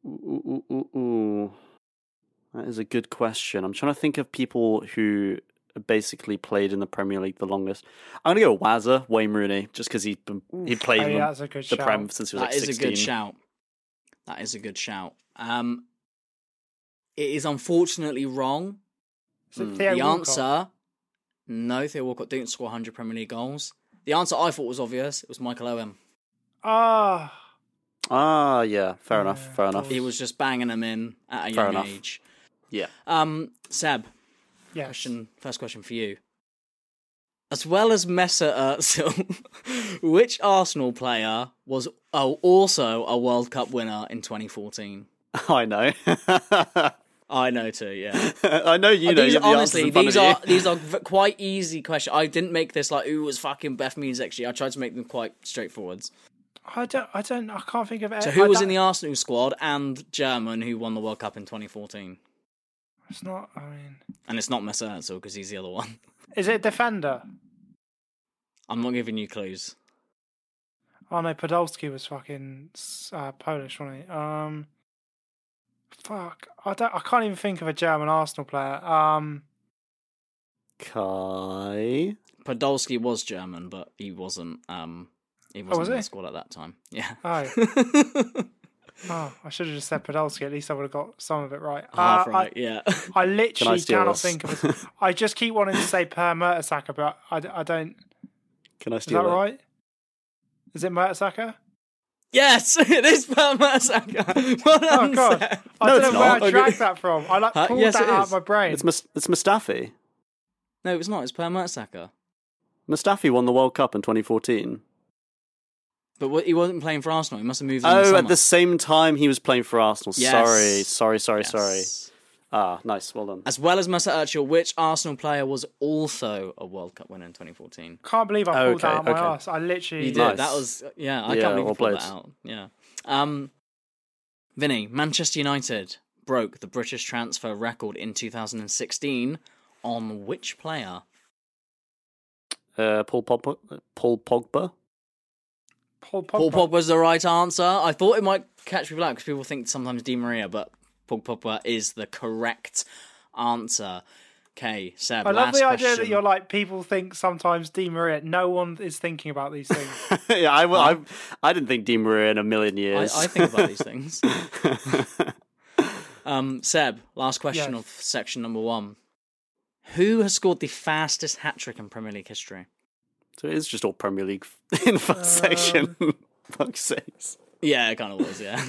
Ooh, ooh, ooh, ooh. That is a good question. I'm trying to think of people who basically played in the Premier League the longest. I'm gonna go Wazza, Wayne Rooney, just because he he played Oh, in yeah, the, that's a good the shout. Prem since he was That like is 16. a good shout. That is a good shout. Um, it is unfortunately wrong. Is it Mm. The answer, no, Theo Walcott didn't score 100 Premier League goals. The answer I thought was obvious. It was Michael Owen. Ah, Ah, yeah, fair enough, fair enough. He was just banging them in at a Fair young enough. age. Yeah. Um, Seb, yes. question. First question for you. As well as Mesut Özil, which Arsenal player was oh, also a World Cup winner in 2014? I know. I know too. Yeah. I know you know. these, the answers honestly, in front these of you. are these are v- quite easy questions. I didn't make this like who was fucking Beth Means actually. I tried to make them quite straightforwards. I don't. I don't. I can't think of it. So who was in the Arsenal squad and German who won the World Cup in 2014? It's not. I mean, And it's not Mesut Özil because he's the other one. is it defender? I'm not giving you clues. Oh no, Podolski was fucking uh, Polish, wasn't he? Um, fuck. I don't. I can't even think of a German Arsenal player. Um, Kai. Podolski was German, but he wasn't. Um, he wasn't was in the squad at that time. Yeah. oh, oh, I should have just said Podolski. At least I would have got some of it right. Half Uh, right. yeah. I, I literally steal cannot this? think of it. I just keep wanting to say Per Mertesacker, but I, I don't. Can I Is that it? right? Is it Mertesacker? Yes, it is Per Mertesacker. Well Oh god, Seb. I No, don't it's know where not. I dragged that from. I like Huh? pulled Yes, that out is. of my brain. It's Mus- it's Mustafi. No, it's not. It's Per Mertesacker. Mustafi won the World Cup in 2014. But what, he wasn't playing for Arsenal. He must have moved. in the Oh, at the same time he was playing for Arsenal. Yes. Sorry, sorry, sorry, Yes. sorry. Ah, nice. Well done. As well as Mesut Özil, which Arsenal player was also a World Cup winner in 2014? Can't believe I pulled Okay, that out of my okay. arse. I literally You did. Nice. That was yeah. I Yeah, can't believe well you pulled played. that out. Yeah. Um, Vinny, Manchester United broke the British transfer record in 2016 on which player? Uh, Paul Pogba. Paul Pogba. Paul Pogba. Paul Pogba's the right answer. I thought it might catch people out because people think sometimes Di Maria, but Paul Pogba is the correct answer. Okay, Seb. I love last the idea question. that you're like people think sometimes Di Maria. No one is thinking about these things. yeah, I, I, I didn't think Di Maria in a million I, years. I think about these things. um, Seb, last question Yes. of section number one. Who has scored the fastest hat trick in Premier League history? so it is just all Premier League in the first Um, section. Fuck's sakes. Yeah, it kind of was, yeah.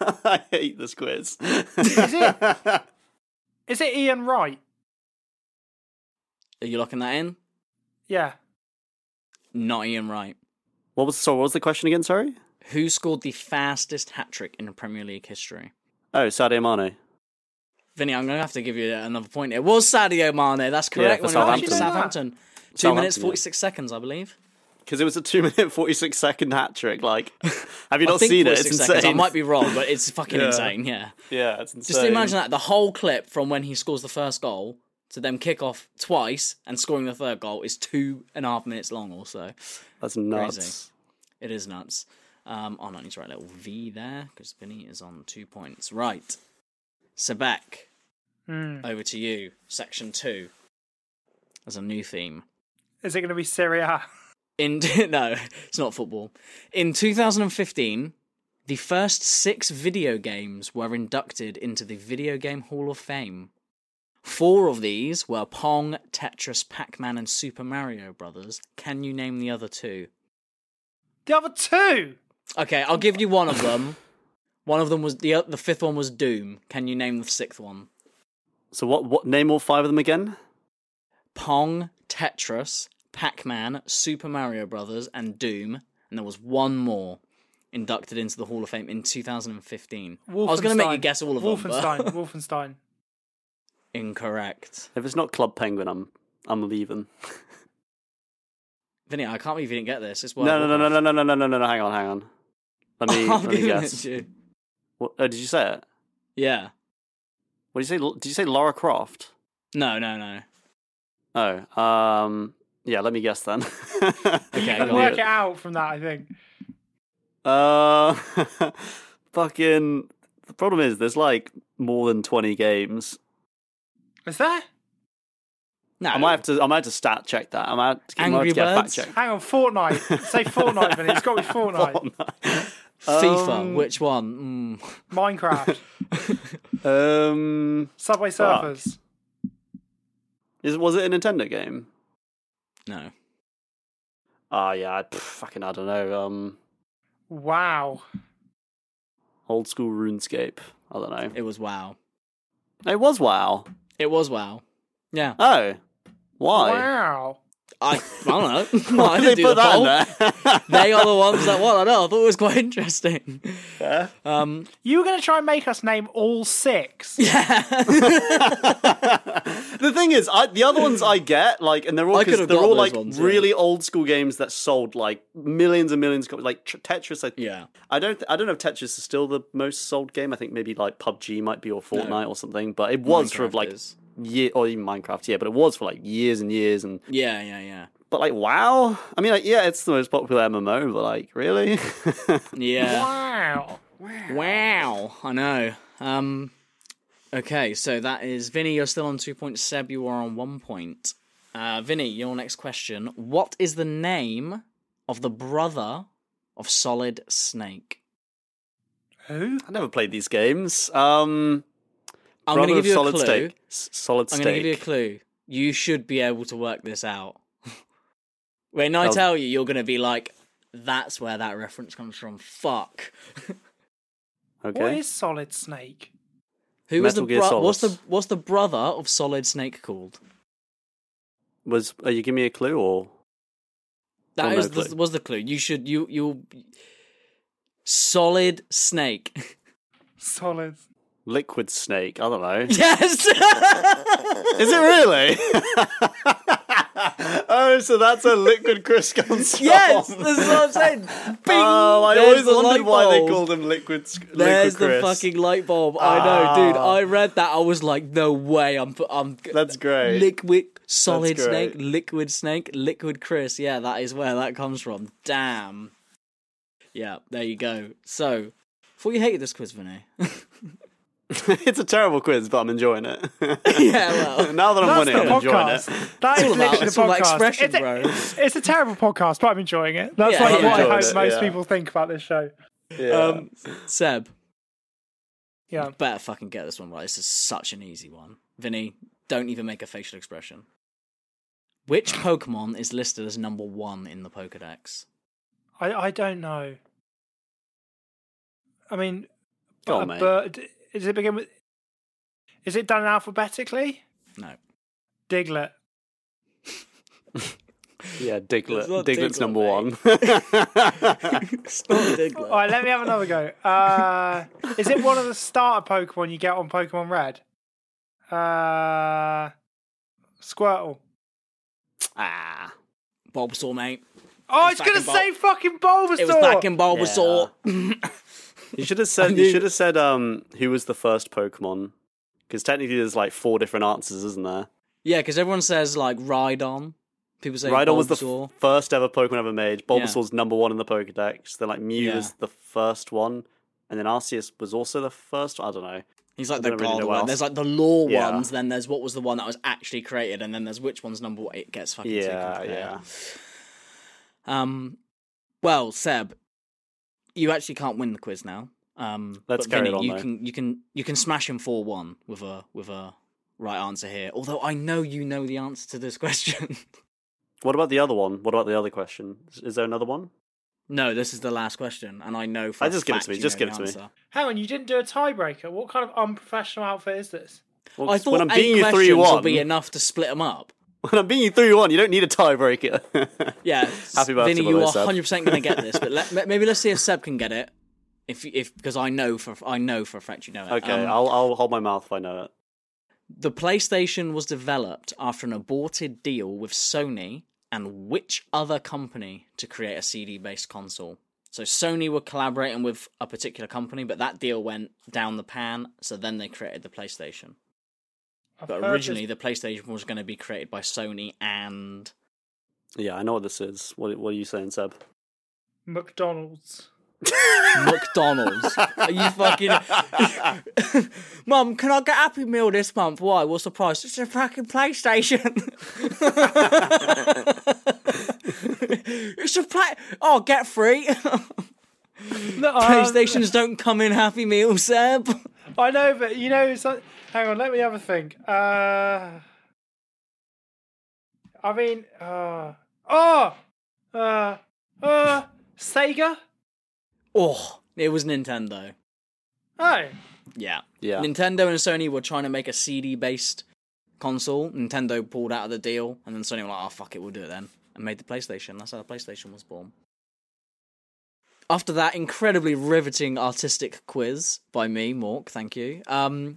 I hate this quiz. is it? Is it Ian Wright? Are you locking that in? Yeah. Not Ian Wright. What was sorry, what was the question again? Sorry. Who scored the fastest hat trick in Premier League history? Oh, Sadio Mane. Vinny, I'm going to have to give you another point. It was Sadio Mane. That's correct. for when it went to Southampton. Southampton. Two minutes, Southampton, 46 seconds, I believe. Because it was a two minute forty six second hat trick. Like, have you not seen it? 46 It's seconds. insane. I might be wrong, but it's fucking Yeah. insane, yeah. Yeah, it's insane. Just imagine that. The whole clip from when he scores the first goal to them kick off twice and scoring the third goal is two and a half minutes long also. That's nuts. Crazy. It is nuts. Um, oh, no, I need to write a little V there because Vinny is on two points. Right. Sebek, Hmm. over to you. Section two. There's a new theme. Is it going to be Syria? In no, it's not football. In 2015, the first six video games were inducted into the Video Game Hall of Fame. Four of these were Pong, Tetris, Pac-Man, and Super Mario Brothers. Can you name the other two? The other two. Okay, I'll give you one of them. One of them was the the fifth one was Doom. Can you name the sixth one? So what? What? Name all five of them again. Pong, Tetris, Pac-Man, Super Mario Brothers, and Doom. And there was one more inducted into the Hall of Fame in 2015. I was going to make you Wolfenstein. guess all of Wolfenstein. them, but Wolfenstein. incorrect. If it's not Club Penguin, I'm I'm leaving. Vinny, I can't believe you didn't get this. It's No, no, no, no, no, no, no, no, no, no, no. Hang on, hang on. Let me let me guess. you. What, oh, did you say it? Yeah. What did you say? Did you say Lara Croft? No, no, no. Oh, um, yeah. Let me guess then. Okay, You go work on. it out from that, I think. Uh, fucking. The problem is, there's like more than twenty games. Is there? No. I might have to. I might have to stat check that. I might have to, I might have Angry to get a fact Birds? check. Hang on, Fortnite. Say Fortnite, Vinny. It's got to be Fortnite. FIFA. Um, Which one? Mm. Minecraft. Um, Subway Fuck. Surfers. is was it a Nintendo game? No. Ah, yeah. pff, fucking, I don't know. Um, Wow. old school RuneScape. I don't know. It was WoW. It was WoW. It was WoW. Yeah. Oh, why? Wow. I, I don't know. Why I did didn't they do put the that poll. in there? they are the ones that won. I know. I thought it was quite interesting. Yeah. Um, You were going to try and make us name all six. Yeah. the thing is, I, the other ones I get like, and they're all I 'cause could've they're all like ones, yeah. really old school games that sold like millions and millions. Of copies. Like Tetris, I, yeah. I don't, I don't know if Tetris is still the most sold game. I think maybe like PUBG might be or Fortnite or something, but it was for Minecraft like is. Year or even Minecraft, yeah. But it was for like years and years, and Yeah, yeah, yeah. but like WoW. I mean, like yeah, it's the most popular MMO, but like really, Yeah. Wow. Wow. Wow. I know. Um, okay, so that is Vinny. You're still on two points. Seb, you are on one point. Uh, Vinny, your next question. What is the name of the brother of Solid Snake? Who? I never played these games. Um, I'm going to give you of a clue. steak. S- solid I'm going to give you a clue. You should be able to work this out. when I Well- tell you, you're going to be like, "That's where that reference comes from." Fuck. okay. What is Solid Snake? Who is the Metal Gear bro- what's the Solid. what's the brother of Solid Snake called? Was are you give me a clue or? That Or is no the, clue? was the clue. You should you you Solid Snake. Solid. Liquid Snake. I don't know. yes. Is it really? oh, so that's a liquid storm. yes, this is what I'm saying. Bing! Oh, I There's always the wondered why they called him liquid. s- There's liquid the fucking light bulb. I know, dude. Ah. I read that. I was like, no way. I'm I'm That's great. Liquid solid That's snake, liquid snake, liquid Chris. Yeah, that is where that comes from. Damn. Yeah, there you go. So, thought you hated this quiz, Vinny. it's a terrible quiz, but I'm enjoying it. yeah, well, now that I'm winning, I'm enjoying it. podcast. That It's all about- literally it's the all about podcast. expression, it's, a, bro. it's a terrible podcast, but I'm enjoying it. That's Yeah, like what I hope it, most yeah. people think about this show. Yeah. um, Seb, Yeah. better fucking get this one right. This is such an easy one. Vinny, don't even make a facial expression. Which Pokemon is listed as number one in the Pokedex? I, I don't know. I mean, Go a on, mate. bird. Does it begin with? Is it done alphabetically? No. Diglett. yeah, Diglett. It's Diglett's Diglett, number mate. one. It's not Diglett. All right, let me have another go. Uh, is it one of the starter Pokemon you get on Pokemon Red? Uh, Squirtle. ah. Bulbasaur, mate. Oh, was it's gonna back say fucking Bulbasaur. It was back in Bulbasaur. You should have said. knew- You should have said. Um, who was the first Pokemon? Because technically, there's like four different answers, isn't there? yeah, because everyone says like Rhydon. People say Rhydon was the f- first ever Pokemon ever made. Bulbasaur's number one in the Pokedex. Then like Mew Yeah. was the first one, and then Arceus was also the first. I don't know. He's like the don't really one. There's like the law Yeah. ones. Then there's what was the one that was actually created, and then there's which one's number one. It gets fucking Yeah, yeah. Um, well, Seb, you actually can't win the quiz now. Um, Let's but carry Vinny, on, You though. can you can you can smash him four one with a with a right answer here. Although I know you know the answer to this question. What about the other one? What about the other question? Is- Is there another one? no, this is the last question, and I know for a just give it to me, just know give it to me. Hang on, you didn't do a tiebreaker. What kind of unprofessional outfit is this? Well, I 'cause thought when I'm eight beating you questions three will one, be enough to split them up. When I'm beating you three one, you don't need a tiebreaker. Yeah, Happy birthday, Vinny, You are hundred percent going to get this, but let, maybe let's see if Seb can get it. If if because I know for I know for a fact you know it. okay, Um, I'll I'll hold my mouth if I know it. The PlayStation was developed after an aborted deal with Sony and which other company to create a CD based console? So Sony were collaborating with a particular company, but that deal went down the pan, so then they created the PlayStation. I've But originally this- the PlayStation was going to be created by Sony and Yeah, I know what this is. What what are you saying, Seb? McDonald's. McDonald's. Are you fucking Mum, can I get Happy Meal this month? Why? What's the price? It's a fucking PlayStation. it's a play. Oh, get free. No, um, PlayStations don't come in Happy Meal, Seb. I know, but you know, it's like, hang on, let me have a think. Uh, I mean, uh, oh, uh, uh, Sega. Oh, it was Nintendo. Oh, Yeah. Yeah. Nintendo and Sony were trying to make a CD based console. Nintendo pulled out of the deal, and then Sony were like, oh, fuck it, we'll do it then. And made the PlayStation. That's how the PlayStation was born. After that incredibly riveting artistic quiz by me, Mork, thank you. Um,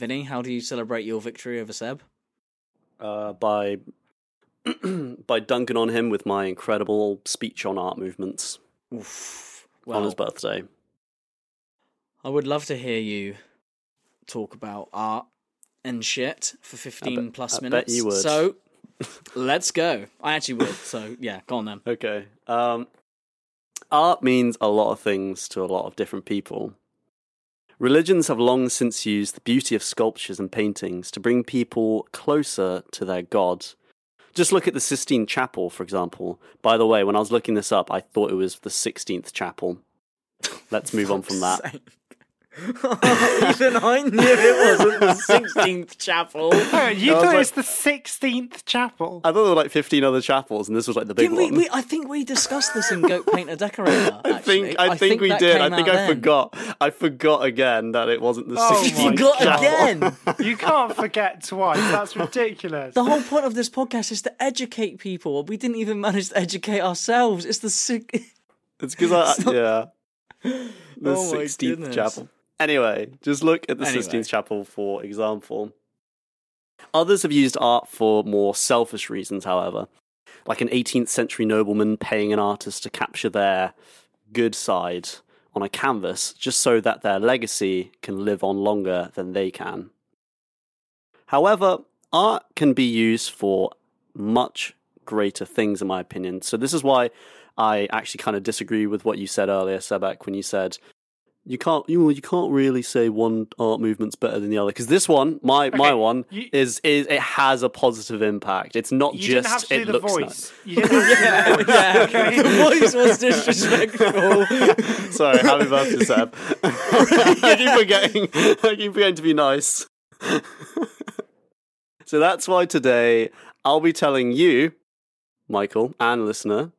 Vinny, how do you celebrate your victory over Seb? uh, by by dunking on him with my incredible speech on art movements Oof. on his birthday. I would love to hear you talk about art and shit for 15 bet- plus I bet minutes. you would. So, let's go. I actually would. So, yeah, go on then. Okay. Um, art means a lot of things to a lot of different people. Religions have long since used the beauty of sculptures and paintings to bring people closer to their god. Just look at the Sistine Chapel, for example. By the way, when I was looking this up, I thought it was the 16th chapel. Let's move on from that. Even I knew it wasn't the 16th chapel. hang you I was thought it was the sixteenth chapel. I thought there were like 15 other chapels, and this was like the big Didn't we, one. we, I think we discussed this in Goat Painter Decorator. I think actually. I, think, we did. I think I then. forgot. I forgot again that it wasn't the Oh 16th my Forgot again. You can't forget twice. That's ridiculous. The whole point of this podcast is to educate people. We didn't even manage to educate ourselves. It's the sig- It's because I, Stop. yeah, the Oh 16th goodness. chapel. Anyway, just look at the Anyway. Sistine Chapel for example. Others have used art for more selfish reasons, however, like an 18th century nobleman paying an artist to capture their good side on a canvas just so that their legacy can live on longer than they can. However, art can be used for much greater things, in my opinion. So, this is why I actually kind of disagree with what you said earlier, Sebek, when you said you can't you you can't really say one art movement's better than the other because this one, my my one, you- is is it has a positive impact. It's not You just didn't have to it do the looks voice. nice. You didn't have to do the voice. yeah, the voice was disrespectful. Sorry, happy birthday, Seb. I keep forgetting. I keep forgetting to be nice. so that's why today I'll be telling you, Michael and listener,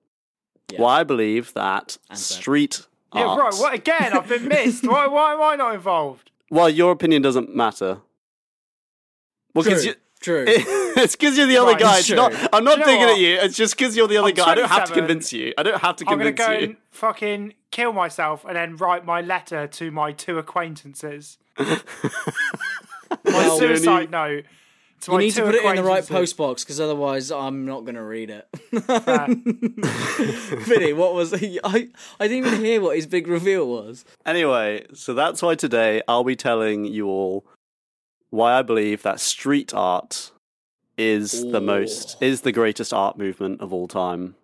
Yeah. why I believe that And Seb. street Yeah, art. right. What again? I've been missed. Why? Why am I not involved? Well, your opinion doesn't matter. Well, because True. you. True. it's because you're the other Right, guy. it's It's not. I'm not Do you know digging at you. It's just because you're the other I'm guy. I don't have to convince you. I don't have to convince you. I'm gonna go you. and fucking kill myself and then write my letter to my two acquaintances. my Well, suicide note. To You need to put it in the right post box because otherwise I'm not going to read it. Fair. Vinny, what was I? I didn't even hear what his big reveal was. Anyway, so that's why today I'll be telling you all why I believe that street art is the most is the greatest art movement of all time.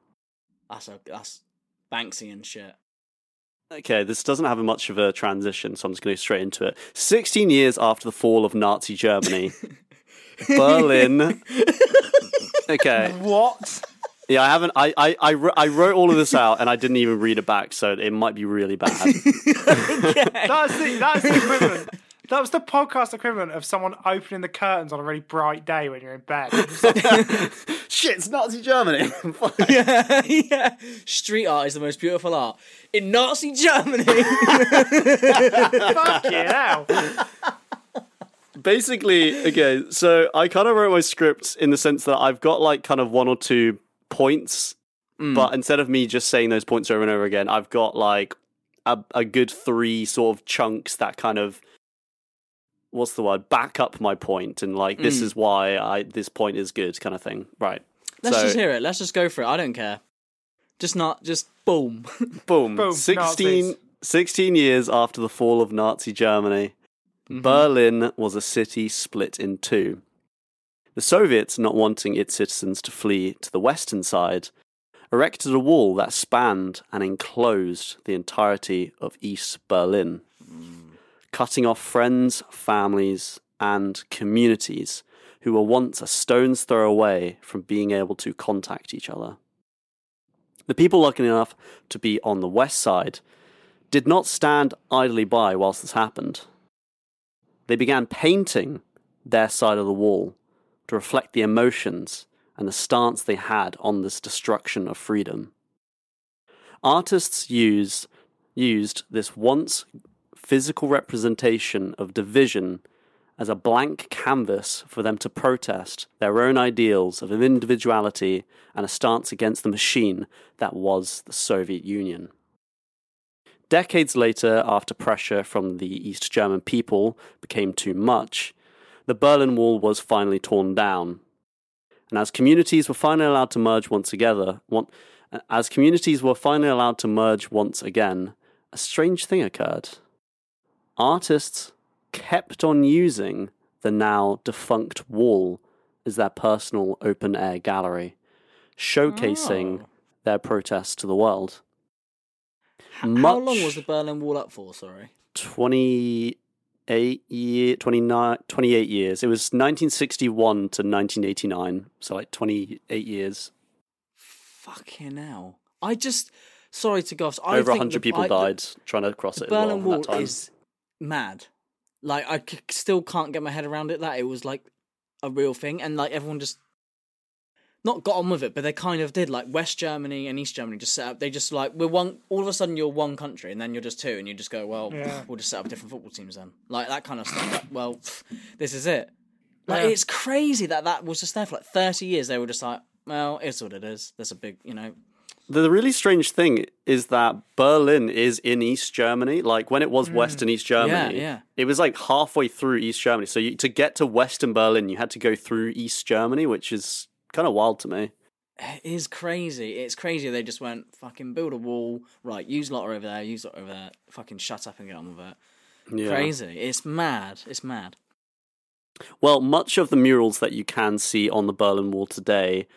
That's a, that's Banksy and shit. Okay, this doesn't have much of a transition, so I'm just going to go straight into it. 16 years after the fall of Nazi Germany, Berlin. Okay, What? yeah, I haven't. I, I, I, I wrote all of this out and I didn't even read it back, so it might be really bad. That's the that's the equivalent. That was the podcast equivalent of someone opening the curtains on a really bright day when you're in bed. Shit, it's Nazi Germany. yeah, yeah. Street art is the most beautiful art in Nazi Germany. Fuck you now. Basically, okay, so I kind of wrote my script in the sense that I've got like kind of one or two points, hmm. but instead of me just saying those points over and over again, I've got like a, a good three sort of chunks that kind of what's the word back up my point and like this hmm. is why I this point is good kind of thing. Right. Let's So- just hear it. Let's just go for it. I don't care. Just not just boom. Boom. Boom, 16, Nazis. 16 years after the fall of Nazi Germany, Mm-hmm. Berlin was a city split in two. The Soviets, not wanting its citizens to flee to the western side, erected a wall that spanned and enclosed the entirety of East Berlin, mm. cutting off friends, families, and communities who were once a stone's throw away from being able to contact each other. The people lucky enough to be on the west side did not stand idly by whilst this happened. They began painting their side of the wall to reflect the emotions and the stance they had on this destruction of freedom. Artists used, used this once physical representation of division as a blank canvas for them to protest their own ideals of individuality and a stance against the machine that was the Soviet Union. Decades later, after pressure from the East German people became too much, the Berlin Wall was finally torn down. And as communities were finally allowed to merge once together, one, as communities were finally allowed to merge once again, a strange thing occurred. Artists kept on using the now defunct wall as their personal open air gallery, showcasing Oh. their protest to the world. How long was the Berlin Wall up for? Sorry. 28 year 29 28 years it was 1961 to 1989 so like 28 years Fucking hell. I just sorry to go. I over think 100 the- people I- the- died trying to cross The it as well Berlin Wall is mad. Like I c- still can't get my head around it. That it was like a real thing, and like everyone just not got on with it, but they kind of did. Like West Germany and East Germany just set up. They just like we're one. All of a sudden, you're one country, and then you're just two, and you just go, well, Yeah. we'll just set up different football teams then. Like that kind of stuff. Like, well, pff, this is it. Like Yeah. it's crazy that that was just there for like thirty years. They were just like, well, it's what it is. There's a big, you know. the really strange thing is that berlin is in east germany like when it was west and east germany Mm. yeah. it was like halfway through east germany so you, to get to western berlin you had to go through east germany which is kind of wild to me It is crazy. It's crazy. They just went fucking build a wall. Right, use lot over there. Use lot over there. Fucking shut up and get on with it. yeah. Crazy. It's mad. It's mad. Well, much of the murals that you can see on the Berlin Wall today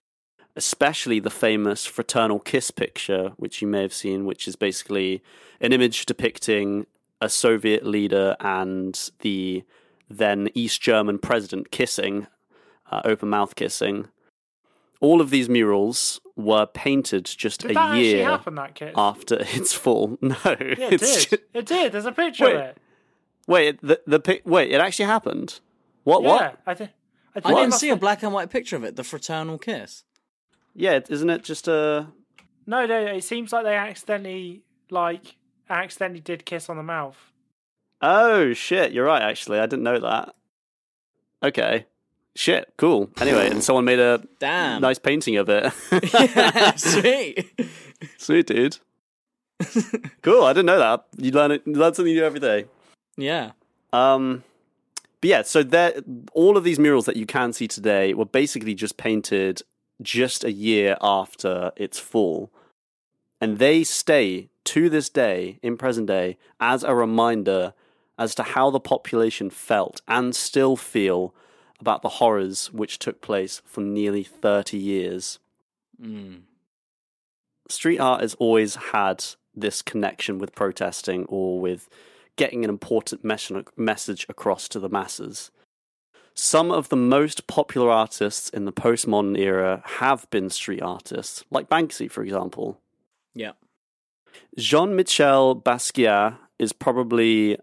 especially the famous fraternal kiss picture, which you may have seen, which is basically an image depicting a Soviet leader and the then East German president kissing, uh, open mouth kissing. All of these murals were painted just Did a that year happen, that kid? after its fall. No, yeah, it it's did. It did. There's a picture Wait, of it. wait, the the wait, it actually happened. What? Yeah, What? I, th- I, I think it didn't see a black and white picture of it. The fraternal kiss. Yeah, it- isn't it just a? No, no. It seems like they accidentally, like, accidentally did kiss on the mouth. Oh shit! You're right. Actually, I didn't know that. Okay. Shit. Cool. Anyway, and someone made a Damn. nice painting of it. yeah, sweet. Sweet dude. cool. I didn't know that. You learn it. You learn something new every day. Yeah. Um, but yeah, so there, all of these murals that you can see today were basically just painted just a year after its fall, and they stay to this day in present day as a reminder as to how the population felt and still feel about the horrors which took place for nearly 30 years. Mm. Street art has always had this connection with protesting or with getting an important mes- message across to the masses. Some of the most popular artists in the postmodern era have been street artists, like Banksy, for example. Yeah. Jean Michel Basquiat is probably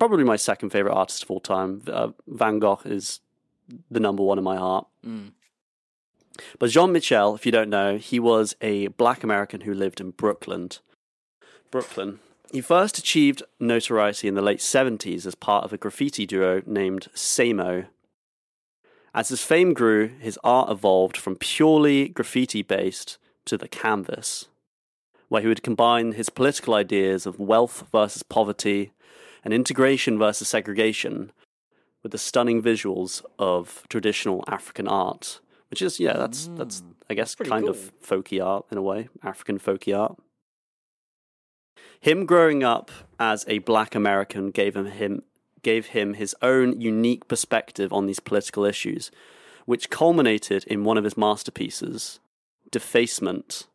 probably my second favorite artist of all time. Uh, Van Gogh is the number one in my heart. Mm. But Jean Michel, if you don't know, he was a black American who lived in Brooklyn. Brooklyn. He first achieved notoriety in the late 70s as part of a graffiti duo named Samo. As his fame grew, his art evolved from purely graffiti based to the canvas, where he would combine his political ideas of wealth versus poverty and integration versus segregation with the stunning visuals of traditional African art, which is yeah, that's that's mm. I guess pretty kind cool. of folky art in a way, African folky art. Him growing up as a black American gave him, him gave him his own unique perspective on these political issues, which culminated in one of his masterpieces, Defacement,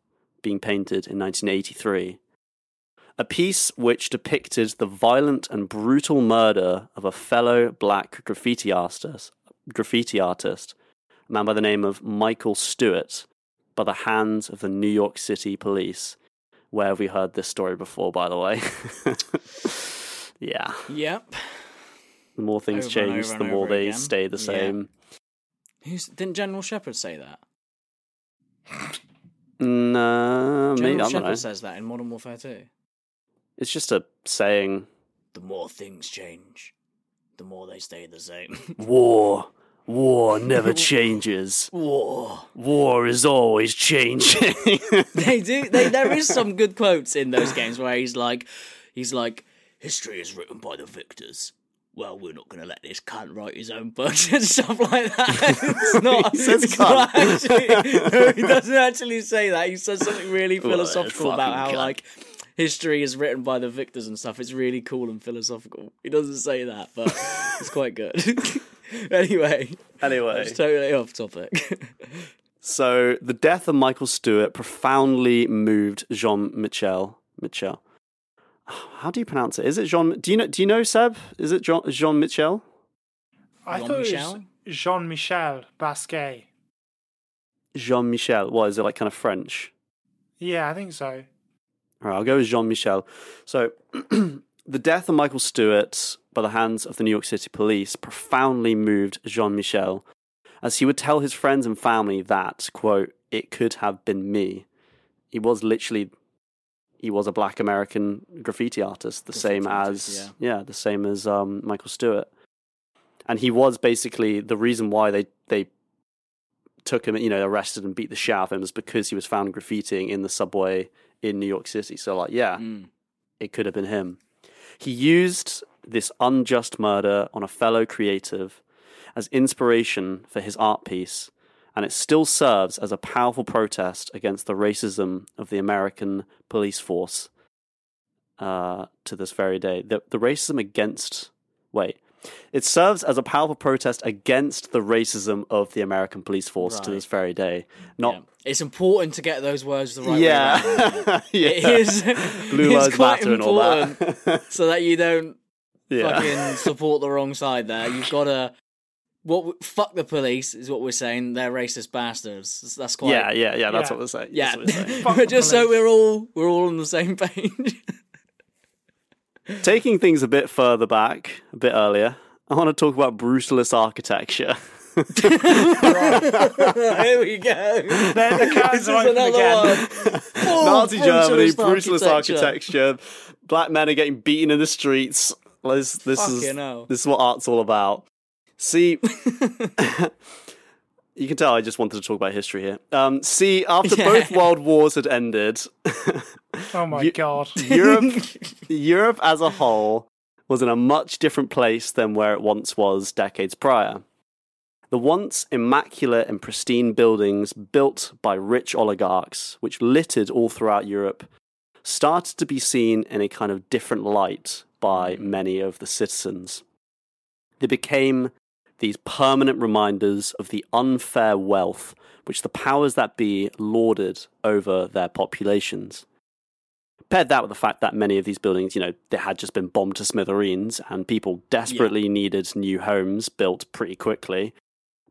being painted in 1983 a piece which depicted the violent and brutal murder of a fellow black graffiti artist, graffiti artist, a man by the name of Michael Stewart, by the hands of the New York City police. Where have we heard this story before, by the way? yeah. Yep. The more things Over change, the more they again. stay the Yeah. same. Who's didn't General Shepherd say that? No, maybe, I General know. Shepherd says that in Modern Warfare 2. It's just a saying. The more things change, the more they stay the same. War. War never changes. War. War is always changing. They do. They, there is some good quotes in those games where he's like, he's like, history is written by the victors. Well, we're not going to let this cunt write his own books and stuff like that. It's not. He says it's not actually, no, he doesn't actually say that. He says something really Well, philosophical about how cunt. like history is written by the victors and stuff. It's really cool and philosophical. He doesn't say that, but it's quite good. anyway, anyway. it's totally off topic. So the death of Michael Stewart profoundly moved Jean Michel. Michel. How do you pronounce it? Is it Jean? Do you know? Do you know Seb? Is it Jean Jean Michel? I Jean thought it was Jean Michel Basquiat. Jean Michel. What is it like? Kind of French. Yeah, I think so. All right, I'll go with Jean Michel. So, the death of Michael Stewart by the hands of the New York City police profoundly moved Jean Michel, as he would tell his friends and family that, quote, it could have been me. He was literally, he was a black American graffiti artist, the Graffiti same artist, as, yeah. the same as um, Michael Stewart. And he was basically the reason why they, they took him, you know, arrested and beat the shit out of him was because he was found graffitiing in the subway in New York City. So, like, yeah, Mm. it could have been him. He used this unjust murder on a fellow creative as inspiration for his art piece, and it still serves as a powerful protest against the racism of the American police force uh, to this very day. The, the racism against, wait, It serves as a powerful protest against the racism of the American police force to this very day. Not Yeah. It's important to get those words the right yeah, way. around. yeah. It is. Blue lives quite matter and all that. important so that you don't yeah. fucking support the wrong side. There, you've got to. What fuck the police is what we're saying. They're racist bastards. That's quite. yeah, yeah, yeah. That's Yeah. what we're saying. Yeah, we're saying. Fuck just so we're all we're all on the same page. Taking things a bit further back, a bit earlier, I want to talk about brutalist architecture. Here we go. The, the curtains This are open another again. one. Full Nazi Germany, brutalist brutalist architecture. Black men are getting beaten in the streets. This, this is hell. this is what art's all about. See, you can tell I just wanted to talk about history here. Um, see, after Yeah. both world wars had ended, Oh my You- god. Europe, Europe as a whole was in a much different place than where it once was decades prior. The once immaculate and pristine buildings built by rich oligarchs, which littered all throughout Europe, started to be seen in a kind of different light by mm. many of the citizens. They became these permanent reminders of the unfair wealth which the powers that be lauded over their populations. Paired that with the fact that many of these buildings, you know, they had just been bombed to smithereens and people desperately needed new homes built pretty quickly,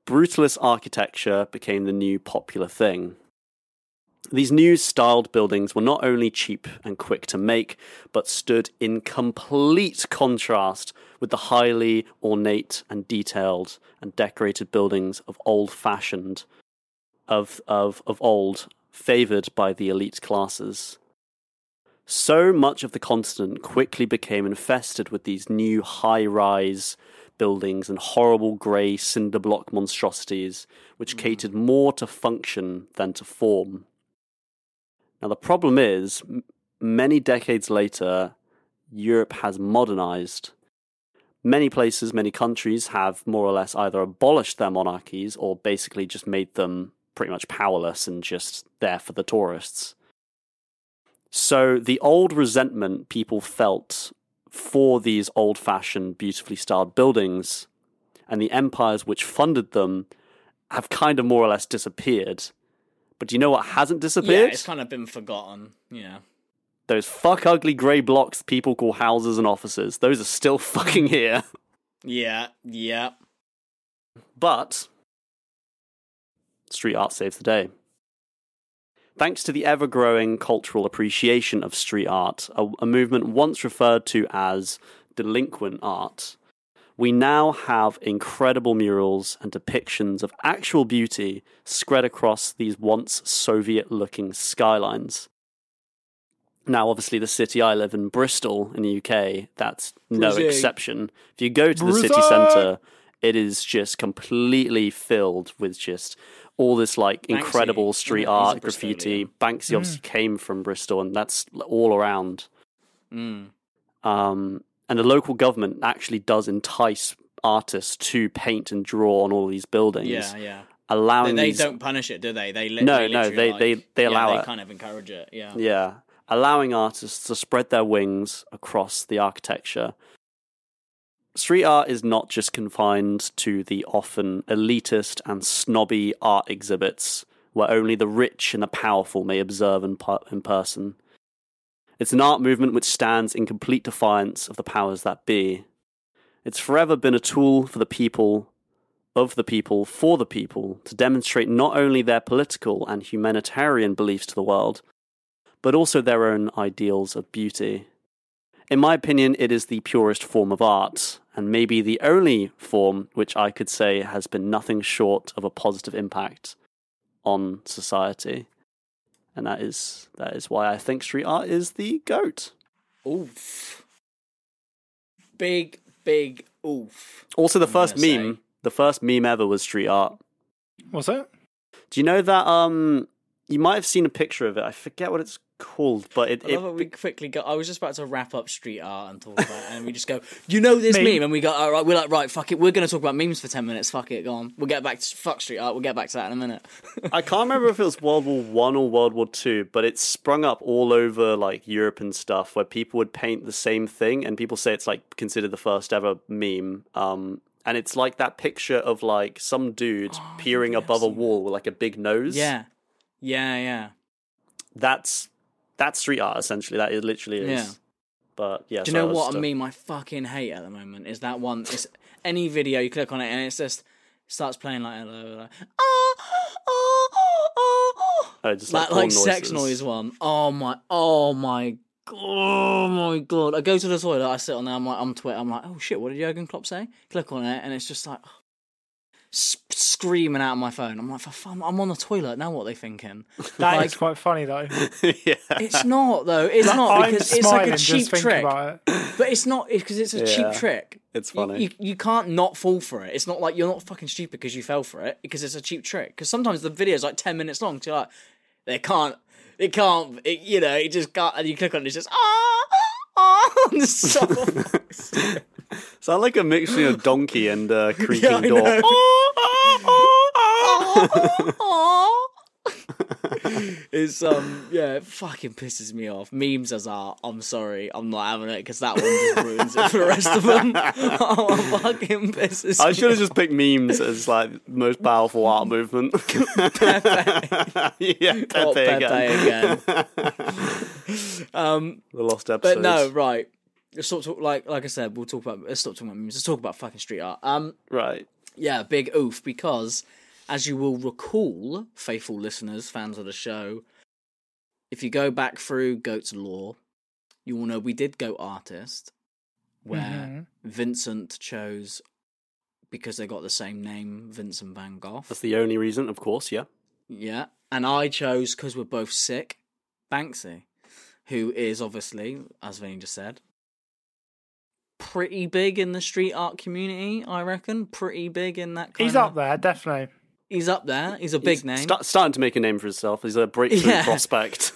brutalist architecture became the new popular thing. These new styled buildings were not only cheap and quick to make, but stood in complete contrast with the highly ornate and detailed and decorated buildings of old fashioned of of of old favored by the elite classes. So much of the continent quickly became infested with these new high rise buildings and horrible grey cinder block monstrosities, which hmm. catered more to function than to form. Now, the problem is, m- many decades later, Europe has modernized. Many places, many countries have more or less either abolished their monarchies or basically just made them pretty much powerless and just there for the tourists. So the old resentment people felt for these old fashioned, beautifully styled buildings and the empires which funded them have kind of more or less disappeared. But do you know what hasn't disappeared? Yeah, it's kind of been forgotten. Yeah. Those fuck ugly grey blocks people call houses and offices. Those are still fucking here. Yeah. Yeah. But street art saves the day. Thanks to the ever growing cultural appreciation of street art, a, a movement once referred to as delinquent art, we now have incredible murals and depictions of actual beauty spread across these once Soviet looking skylines. Now, obviously, the city I live in, Bristol, in the UK, that's no Brizzy. exception. If you go to the city centre, it is just completely filled with just all this like Banksy, incredible street it? He's a art, graffiti. Banksy obviously came from Bristol, and that's all around. Mm. Um, and the local government actually does entice artists to paint and draw on all these buildings, Yeah. Yeah. They, allowing they these don't punish it, do they? They li- No, they no, literally, they- like- they- they yeah, allow they it. kind of encourage it. Yeah. Yeah, allowing artists to spread their wings across the architecture. Street art is not just confined to the often elitist and snobby art exhibits where only the rich and the powerful may observe in, in person. It's an art movement which stands in complete defiance of the powers that be. It's forever been a tool for the people, of the people, for the people, to demonstrate not only their political and humanitarian beliefs to the world, but also their own ideals of beauty. In my opinion, it is the purest form of art, and maybe the only form which I could say has been nothing short of a positive impact on society. And that is that is why I think street art is the goat. Oof. Big, big oof. Also, the I'm first meme, say. the first meme ever was street art. Was it? Do you know that? Um, you might have seen a picture of it. I forget what it's called, but it, I it. We quickly go. I was just about to wrap up street art and talk about, it, and we just go. You know this Meme. meme, and we go. All right, we're like, right, fuck it. We're gonna talk about memes for ten minutes. Fuck it, go on. We'll get back to fuck street art. We'll get back to that in a minute. I can't remember if it was World War One or World War Two, but it sprung up all over like Europe and stuff, where people would paint the same thing, and people say it's like considered the first ever meme. Um, and it's like that picture of like some dude peering above a wall with like a big nose. yeah, yeah, yeah. that's that's street art essentially. That it literally is. Yeah. But yeah, Do you know what I mean? My fucking hate at the moment? Is that one? It's any video you click on it and it's just starts playing like hello, like oh, oh, oh, oh, oh. Oh, just like like, like sex noises. noise one. Oh my, oh my, oh my god! I go to the toilet, I sit on there, I'm like, I'm Twitter, I'm like, oh shit, what did Jurgen Klopp say? Click on it, and it's just like screaming out of my phone. I'm like, for fun, I'm on the toilet now. What are they thinking? That is like, quite funny though. yeah. it's not though. It's not I'm because it's like a cheap trick. about it. But it's not because it's a Yeah. cheap trick. It's funny. You, you can't not fall for it. It's not like you're not fucking stupid because you fell for it because it's a cheap trick. Because sometimes the video's like ten minutes long. So you're like, they can't, it can't, it, you know, it just can't. And you click on it, it's just ah ah. and it's so- Sound like a mixture of donkey and uh, creaking Yeah, I door. it's um yeah, it fucking pisses me off. Memes as art. I'm sorry, I'm not having it because that one just ruins it for the rest of them. oh, fucking pisses. I should have just picked memes as like the most powerful art movement. yeah, Pepe, Oh, Pepe again. again. um, The lost episodes. but no, right. Let's stop talk, like like I said, we'll talk about let's stop talking about memes. Let's talk about fucking street art. Um, right. yeah, big oof because as you will recall, faithful listeners, fans of the show, if you go back through Goat's Law, you will know we did go artist, where Mhm. Vincent chose because they got the same name, Vincent Van Gogh. That's the only reason, of course. Yeah. Yeah, and I chose because we're both sick, Banksy, who is obviously, as Vane just said, pretty big in the street art community. I reckon pretty big in that. Kind He's up there, definitely. He's up there. He's a big He's name. sta- starting to make a name for himself. He's a breakthrough Yeah. prospect.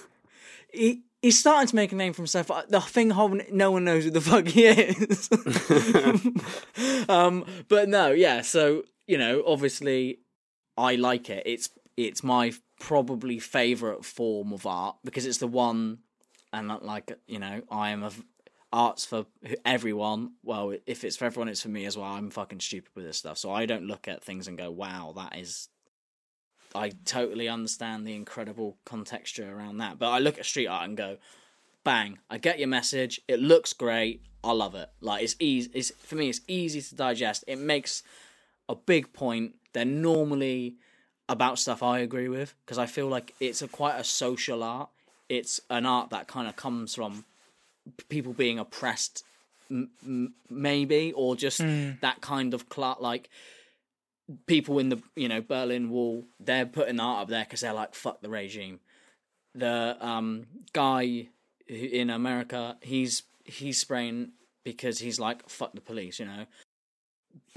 he he's starting to make a name for himself. The thing holding no one knows who the fuck he is. um, but no, yeah. So you know, obviously, I like it. It's it's my probably favorite form of art because it's the one, and like you know, I am a arts for everyone. Well, if it's for everyone, it's for me as well. I'm fucking stupid with this stuff, so I don't look at things and go, "Wow, that is." I totally understand the incredible contexture around that, but I look at street art and go, "Bang! I get your message. It looks great. I love it. Like it's easy. It's for me. It's easy to digest. It makes a big point. They're normally about stuff I agree with because I feel like it's a quite a social art. It's an art that kind of comes from people being oppressed m- m- maybe or just that kind of cl- like people in the you know Berlin Wall they're putting art up there because they're like fuck the regime. The um guy in America he's he's spraying because he's like fuck the police you know?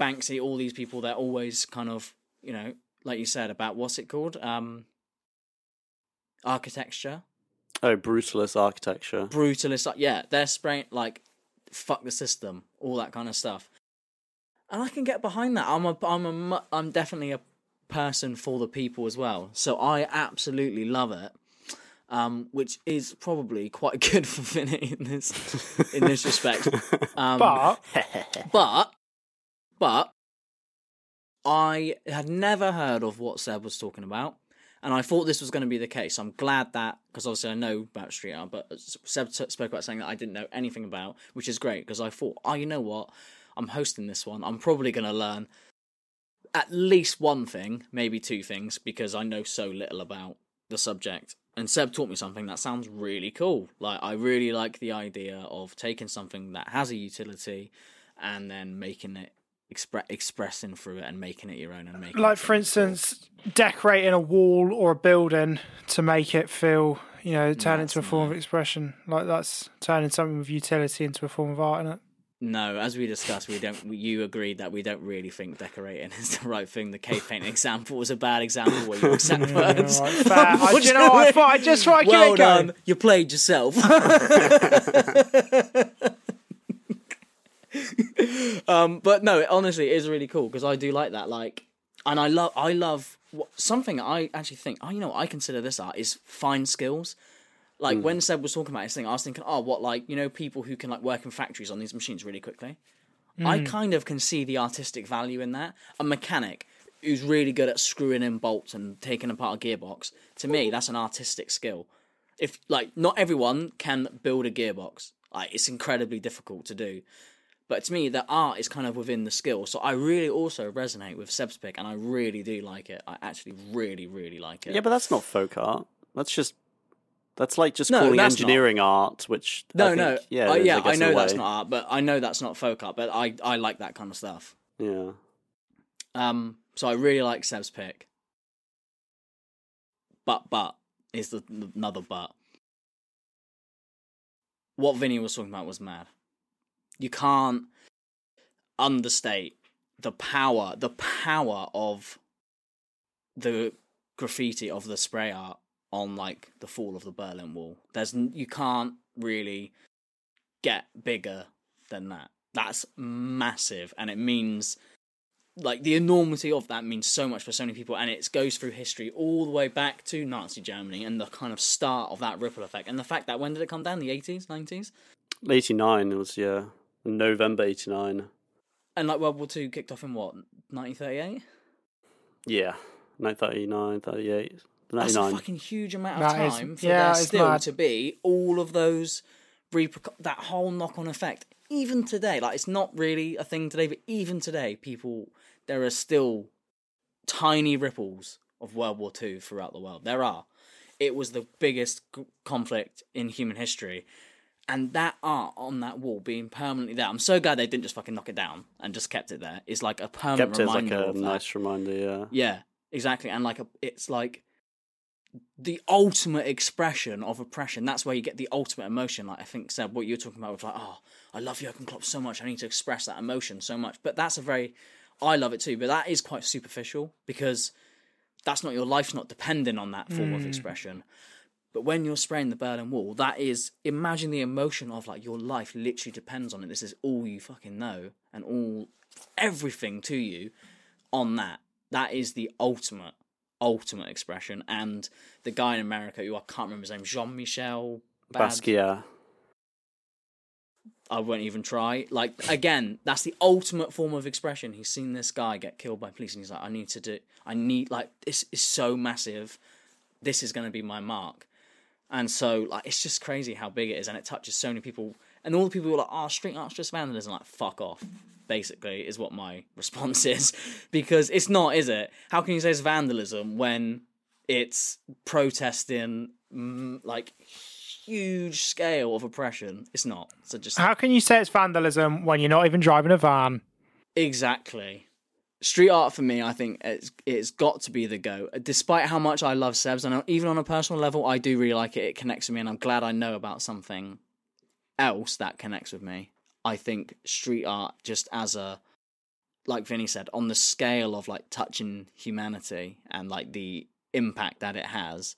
Banksy all these people they're always kind of you know like you said about what's it called? Um architecture Oh, brutalist architecture. brutalist. Yeah, they're spraying like fuck the system, all that kind of stuff. And I can get behind that. I'm a, I'm a, I'm definitely a person for the people as well. So I absolutely love it. Um, which is probably quite good for Vinny in this in this respect. Um, But but but I had never heard of what Seb was talking about, and I thought this was going to be the case. I'm glad that because obviously I know about street art, but Seb t- spoke about something that I didn't know anything about, which is great because I thought, oh, you know what, I'm hosting this one. I'm probably going to learn at least one thing, maybe two things, because I know so little about the subject. And Seb taught me something that sounds really cool. Like I really like the idea of taking something that has a utility and then making it expre- expressing through it and making it your own and making like for instance, decorating a wall or a building to make it feel, you know, turn That's into a form of expression. Like that's turning something with utility into a form of art, is it? No, as we discussed, we don't. You agreed that we don't really think decorating is the right thing. The cave painting example was a bad example where you accept Yeah, words. right. I, you know? I thought I'd just well go. done. You played yourself. um, but no, it, honestly, it is really cool because I do like that. Like, and I love, I love what, something I actually think. Oh, you know, what I consider this art is fine skills. Like when Seb was talking about his thing, I was thinking, oh, what like you know people who can like work in factories on these machines really quickly. I kind of can see the artistic value in that. A mechanic who's really good at screwing in bolts and taking apart a gearbox. To me, that's an artistic skill. If like not everyone can build a gearbox, like it's incredibly difficult to do. But to me, the art is kind of within the skill. So I really also resonate with Seb's pick, and I really do like it. I actually really, really like it. Yeah, but that's not folk art. That's just that's like just No, calling that's not. engineering art, which I no, think, no, yeah, Uh, is, yeah, I, I, guess, in a know that's not art, but I know that's not folk art. But I, I like that kind of stuff. Yeah, Um, so I really like Seb's pick. But but is the another but. What Vinny was talking about was mad. You can't understate the power, the power of the graffiti of the spray art on like the fall of the Berlin Wall. There's you can't really get bigger than that. That's massive, and it means like the enormity of that means so much for so many people and it goes through history all the way back to nazi germany and the kind of start of that ripple effect and the fact that when did it come down the 80s 90s eighty nine was yeah November eighty nine. and like world war ii kicked off in what 1938 Yeah, 1939, 38, that's a fucking huge amount of That is- time for yeah, there it's still mad. to be all of those repercu- that whole knock-on effect. Even today like it's not really a thing today but even today people there are still tiny ripples of world war ii throughout the world. There are. It was the biggest g- conflict in human history and that art on that wall being permanently there i'm so glad they didn't just fucking knock it down and just kept it there it's like a permanent Kept it as like reminder a nice reminder. Yeah, Yeah, exactly. And like a, it's like the ultimate expression of oppression. That's where you get the ultimate emotion. Like I think Seb, what you're talking about was like, oh, I love Jurgen Klopp so much. I need to express that emotion so much. But that's a very, I love it too. But that is quite superficial because that's not your life's not dependent on that form of hmm. expression. But when you're spraying the Berlin Wall, that is imagine the emotion of like your life literally depends on it. This is all you fucking know and all everything to you on that. That is the ultimate, ultimate expression. And the guy in America who I can't remember his name, Jean Michel Basquiat. I won't even try. Like again, that's the ultimate form of expression. He's seen this guy get killed by police, and he's like, "I need to do. I need like this is so massive. This is going to be my mark." And so, like, it's just crazy how big it is, and it touches so many people. And all the people who are like, "Oh, street art's just vandalism." Like, fuck off. Basically, is what my response is because it's not, is it? How can you say it's vandalism when it's protesting mm, like huge scale of oppression? It's not. So just How can you say it's vandalism when you're not even driving a van? Exactly. Street art for me, I think it's it's got to be the go. Despite how much I love Sebs, and even on a personal level, I do really like it. It connects with me, and I'm glad I know about something else that connects with me. I think street art, just as a like Vinny said, on the scale of like touching humanity and like the impact that it has,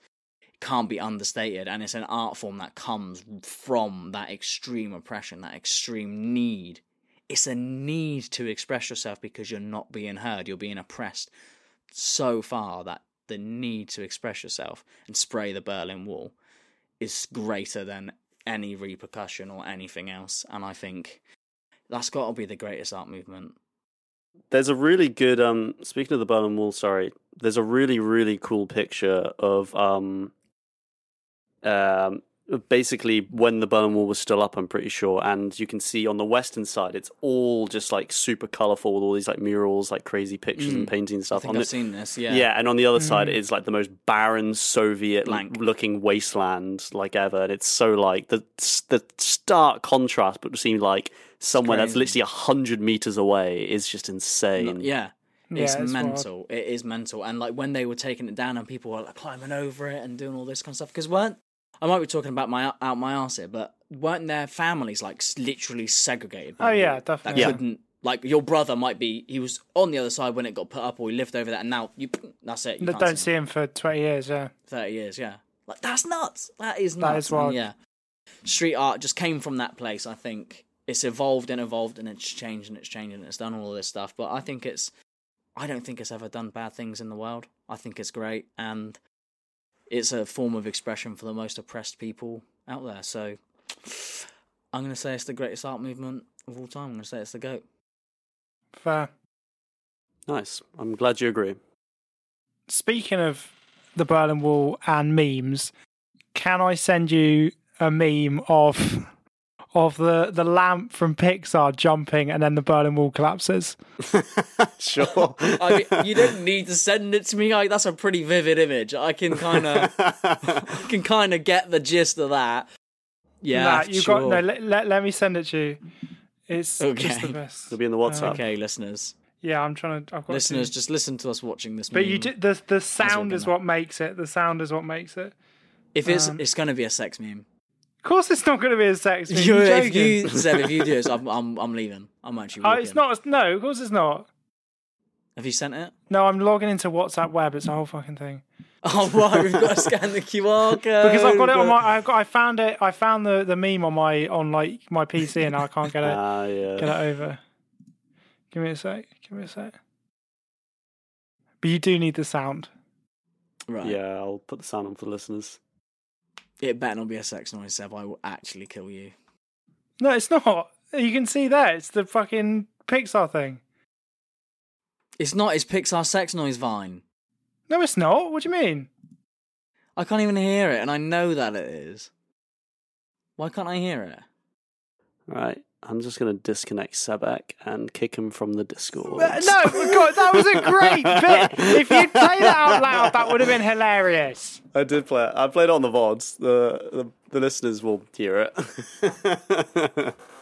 can't be understated. And it's an art form that comes from that extreme oppression, that extreme need it's a need to express yourself because you're not being heard. You're being oppressed so far that the need to express yourself and spray the Berlin Wall is greater than any repercussion or anything else. And I think that's got to be the greatest art movement. There's a really good um speaking of the Berlin Wall, sorry. There's a really really cool picture of um um basically when the Berlin Wall was still up, I'm pretty sure, and you can see on the western side it's all just like super colorful with all these like murals, like crazy pictures and hmm. paintings and I stuff. think On I've the- seen this. Yeah. yeah, and on the other side hmm. it's like the most barren Soviet Blank. looking wasteland like ever. And it's so like the the stark contrast between like somewhere that's literally a hundred meters away is just insane. Yeah. Yeah, It's it's wild. mental. It is mental. And like when they were taking it down and people were like climbing over it and doing all this kind of stuff. Because weren't I might be talking about my out my arse here, but weren't their families like literally segregated? Oh, yeah, That definitely. Yeah. couldn't like your brother might be he was on the other side when it got put up, or he lived over there, and now you that's it. You don't see him for 20 years, yeah. thirty years. Yeah, like that's nuts. That is That nuts. is wild. And yeah, street art just came from that place. I think it's evolved and evolved, and it's changed and it's changed and it's done all of this stuff. But I think it's I don't think it's ever done bad things in the world. I think it's great and it's a form of expression for the most oppressed people out there. So I'm going to say it's the greatest art movement of all time. I'm going to say it's the GOAT. Fair. Nice. I'm glad you agree. Speaking of the Berlin Wall and memes, can I send you a meme of of the, the lamp from Pixar jumping and then the Berlin Wall collapses? sure. I mean, you don't need to send it to me. Like that's a pretty vivid image. I can kind of, I can kind of get the gist of that. Yeah, Nah, you sure. got no. Let, let, let me send it to you. It's just Okay. the best. It'll be in the WhatsApp. Okay, listeners, Yeah, I'm trying to. I've got listeners, To, just listen to us watching this. but you did, the the sound is what makes it. The sound is what makes it. if it's um, it's going to be a sex meme. Of course, it's not going to be a sex. meme. You, You're if you Seb, if you do this, I'm I'm I'm leaving. I'm actually. Oh, Walking. it's not. No, of course it's not. Have you sent it? No, I'm logging into WhatsApp Web. It's a whole fucking thing. Oh right, we've got to scan the QR code Because I've got it on my. I got. I found it. I found the the meme on my on like my PC, and I can't get it Ah, yeah. get it over. Give me a sec. Give me a sec. But you do need the sound. Right. Yeah, I'll put the sound on for the listeners. It better not be a sex noise, Seb. I will actually kill you. No, it's not. You can see that. It's the fucking Pixar thing. It's not. It's Pixar sex noise Vine. No, it's not. What do you mean? I can't even hear it, and I know that it is. Why can't I hear it? Right. I'm just going to disconnect Sebek and kick him from the Discord. No, God, that was a great bit. If you'd play that out loud, that would have been hilarious. I did play it. I played it on the VODs. The, the, the listeners will hear it.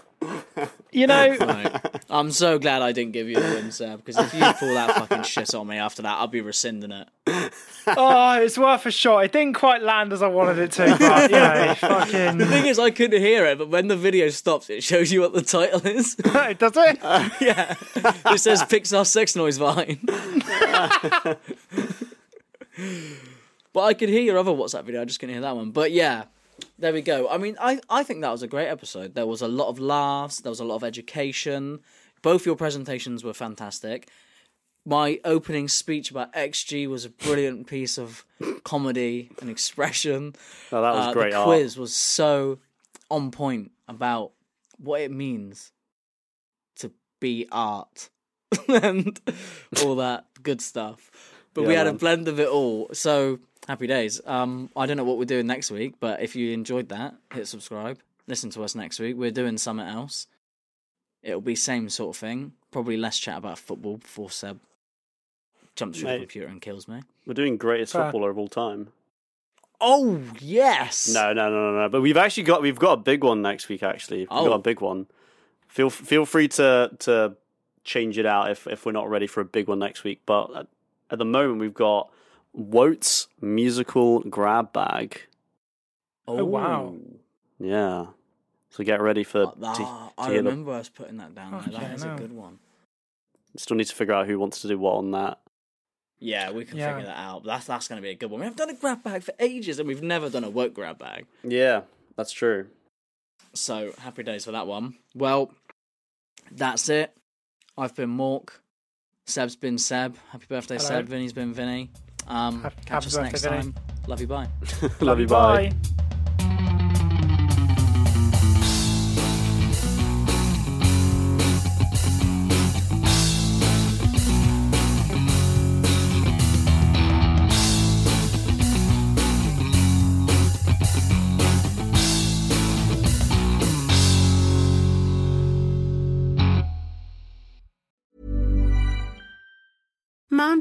You know, Right. I'm so glad I didn't give you the win, Seb, because if you pull that fucking shit on me after that, I'll be rescinding it. oh, it's worth a shot. It didn't quite land as I wanted it to, but you know, fucking. The thing is, I couldn't hear it, but when the video stops, it shows you what the title is. Does it? yeah, it says Pixar sex noise Vine. but I could hear your other WhatsApp video. I just couldn't hear that one. But yeah, there we go. I mean, I I think that was a great episode. There was a lot of laughs. There was a lot of education. Both your presentations were fantastic. My opening speech about XG was a brilliant piece of comedy and expression. Oh, that was Uh, great the art. quiz was so on point about what it means to be art and all that good stuff. But we Yeah, had a blend of it all. So happy days. Um, I don't know what we're doing next week, but if you enjoyed that, hit subscribe. Listen to us next week. We're doing something else. It'll be same sort of thing. Probably less chat about football before Seb jumps through the computer and kills me. We're doing greatest Fair. footballer of all time. Oh yes. No, no, no, no, no. But we've actually got we've got a big one next week. Actually, we've Oh. got a big one. Feel feel free to to change it out if if we're not ready for a big one next week. But at, at the moment, we've got Woat's musical grab bag. Oh, wow. Yeah. So get ready for. To, to I hear the- remember us putting that down there. Fucking That is a good one. still need to figure out who wants to do what on that. Yeah, we can Yeah. figure that out. That's that's going to be a good one. We haven't done a grab bag for ages, and we've never done a work grab bag. Yeah, that's true. So happy days for that one. Well, that's it. I've been Mork. Seb's been Seb. Happy birthday, Hello. Seb. Vinny's been Vinny. Um, Happy- catch happy us next time. Love you. Bye. Love you. Bye. Mom